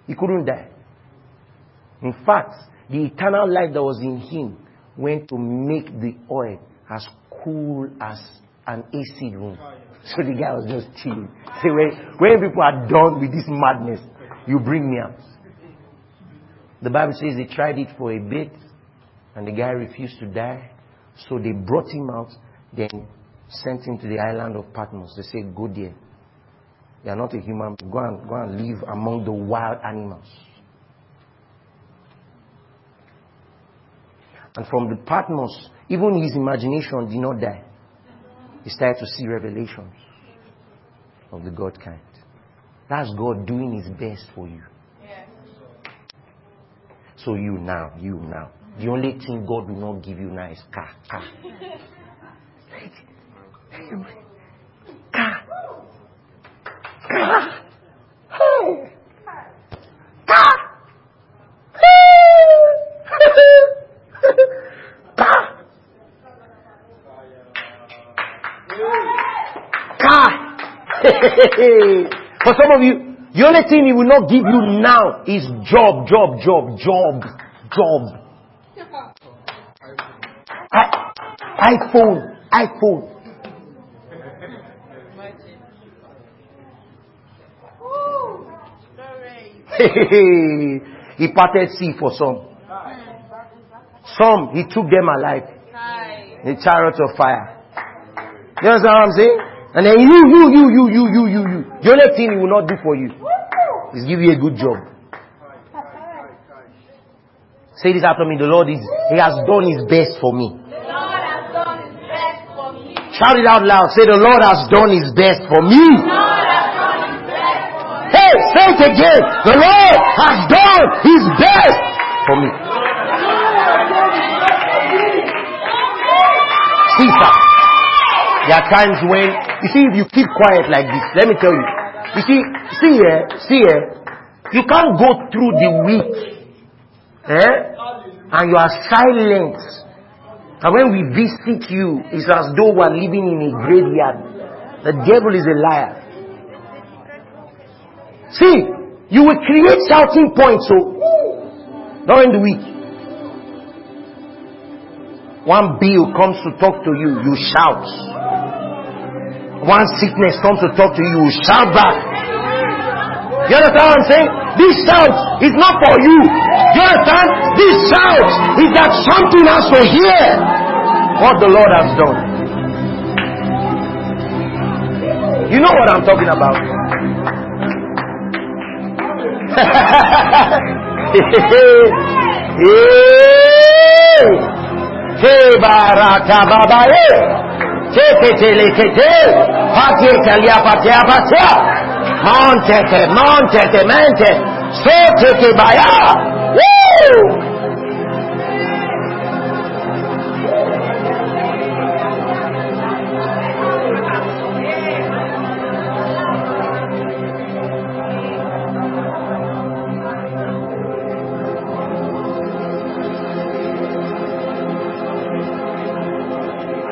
S2: He couldn't die. In fact, the eternal life that was in him went to make the oil as cool as an AC room. So the guy was just chilling. Say, when, when people are done with this madness, you bring me out. The Bible says they tried it for a bit, and the guy refused to die. So they brought him out, then sent him to the island of Patmos. They said, Go there. You are not a human. Go and, go and live among the wild animals. And from the Patmos, even his imagination did not die. He started to see revelations of the God kind. That's God doing his best for you. So you now, you now. The only thing God will not give you now is car, car. car. Car. Hey. Car. Hey. Car. For some of you, the only thing he will not give you now is job, job, job, job, job. I, iPhone, iPhone. He parted sea for some. Some, he took them alive.
S3: Hi.
S2: in chariots of fire. You understand what I'm saying? And then you, you, you, you, you, you, you, you. The only thing he will not do for you is give you a good job. Say this after me. The Lord is, He has done His best for me.
S3: The Lord has done his best for me.
S2: Shout it out loud. Say the Lord has done His best for me.
S3: The Lord has done his best for me.
S2: Hey, say it again. The Lord has done His best for me. See, sir. There are times when, you see, if you keep quiet like this, let me tell you. You see, see here, see here, you can't go through the week, eh? And you are silent. And when we visit you, it's as though we are living in a graveyard. The devil is a liar. See, you will create shouting points, so, during the week. One bill comes to talk to you, you shout. One sickness comes to talk to you, shout back. You understand what I'm saying? This shout is not for you. You understand? This shout is that something has to hear what the Lord has done. You know what I'm talking about? hey! Hey, baraka Montete, montete, mente. So teke baya. Woo!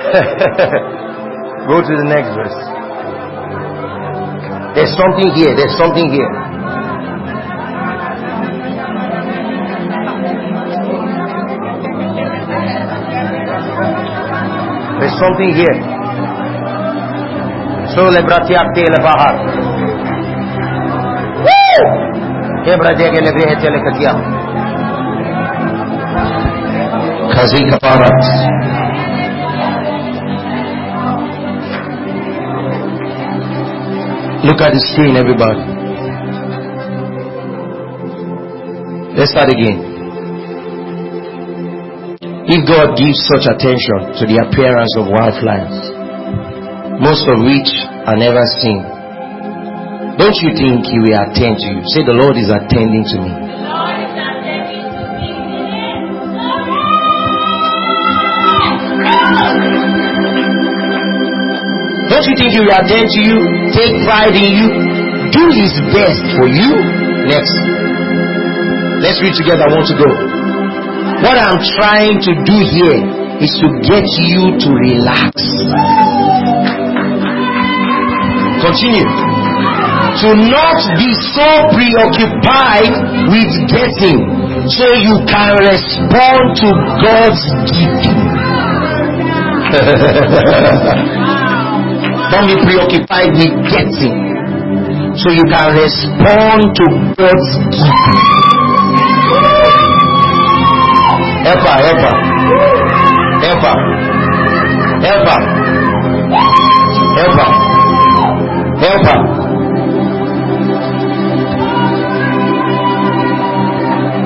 S2: Go to the next verse. There's something here. There's something here. There's something here. So lebratiak te lebahar. Woo! Kebradiak lebehe telekatia. Kazika parat. Look at the screen, everybody. Let's start again. If God gives such attention to the appearance of wildflowers, most of which are never seen, don't you think He will attend to you? Say, The Lord is attending to me. Don't you think He will attend to you? Take pride in you. Do His best for you. Next. Let's read together. I want to go. What I'm trying to do here is to get you to relax. Continue. To not be so preoccupied with getting so you can respond to God's giving. Don't be preoccupied with getting so you can respond to God's giving. Help her. Help her. Help her.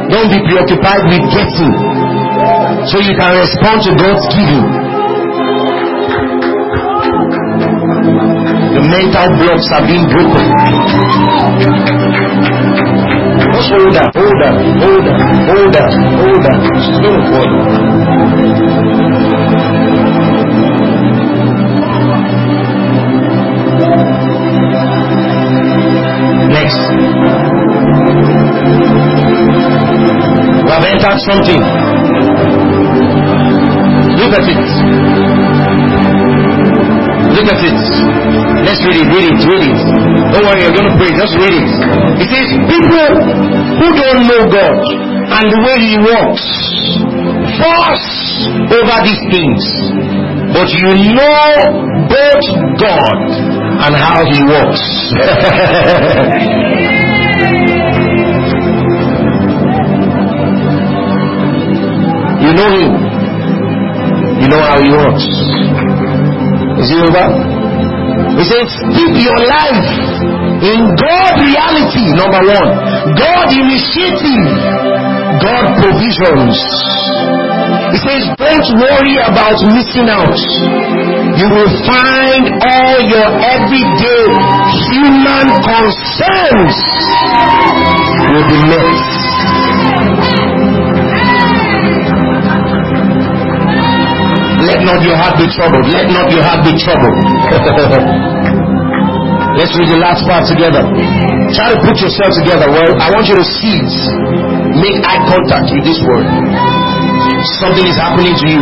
S2: Don't be preoccupied with getting so you can respond to God's giving. Mental blocks are being broken. Just hold her, hold her, hold her, hold her, hold her. She's going to fall. Next. We have entered something. Look at it. Look at it. Let's read it, read it, read it. Don't worry, you're going to pray. Just read it. It says, People who don't know God and the way He works fuss over these things. But you know both God and how He works. you know Him. You know how He works. Is it over? He says, keep your life in God reality, number one. God initiative, God provisions. He says, don't worry about missing out. You will find all your everyday human concerns will be met. Let not your heart be troubled. Let not your heart be troubled. Let's read the last part together. Try to put yourself together. Well, I want you to see it. Make eye contact with this word. Something is happening to you.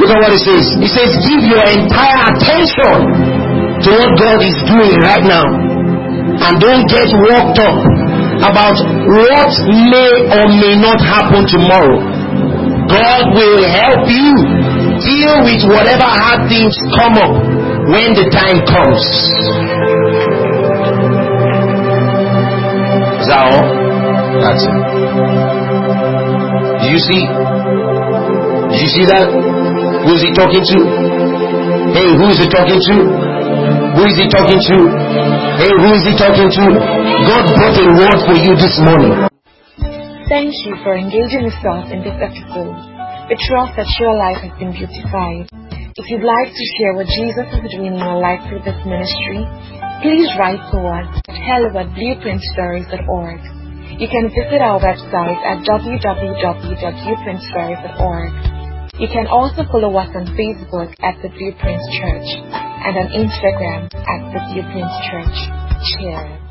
S2: Look at what it says. It says, give your entire attention to what God is doing right now. And don't get worked up about what may or may not happen tomorrow. God will help you deal with whatever hard things come up when the time comes. Is that all? That's it. Did you see? Did you see that? Who is he talking to? Hey, who is he talking to? Who is he talking to? Hey, who is he talking to? God brought a word for you this morning.
S4: Thank you for engaging with us in this episode. We trust that your life has been beautified. If you'd like to share what Jesus is doing in your life through this ministry, please write to us at hello at blueprintstories.org. You can visit our website at www.blueprintstories.org. You can also follow us on Facebook at The Blueprint Church and on Instagram at The Blueprint Church. Cheers.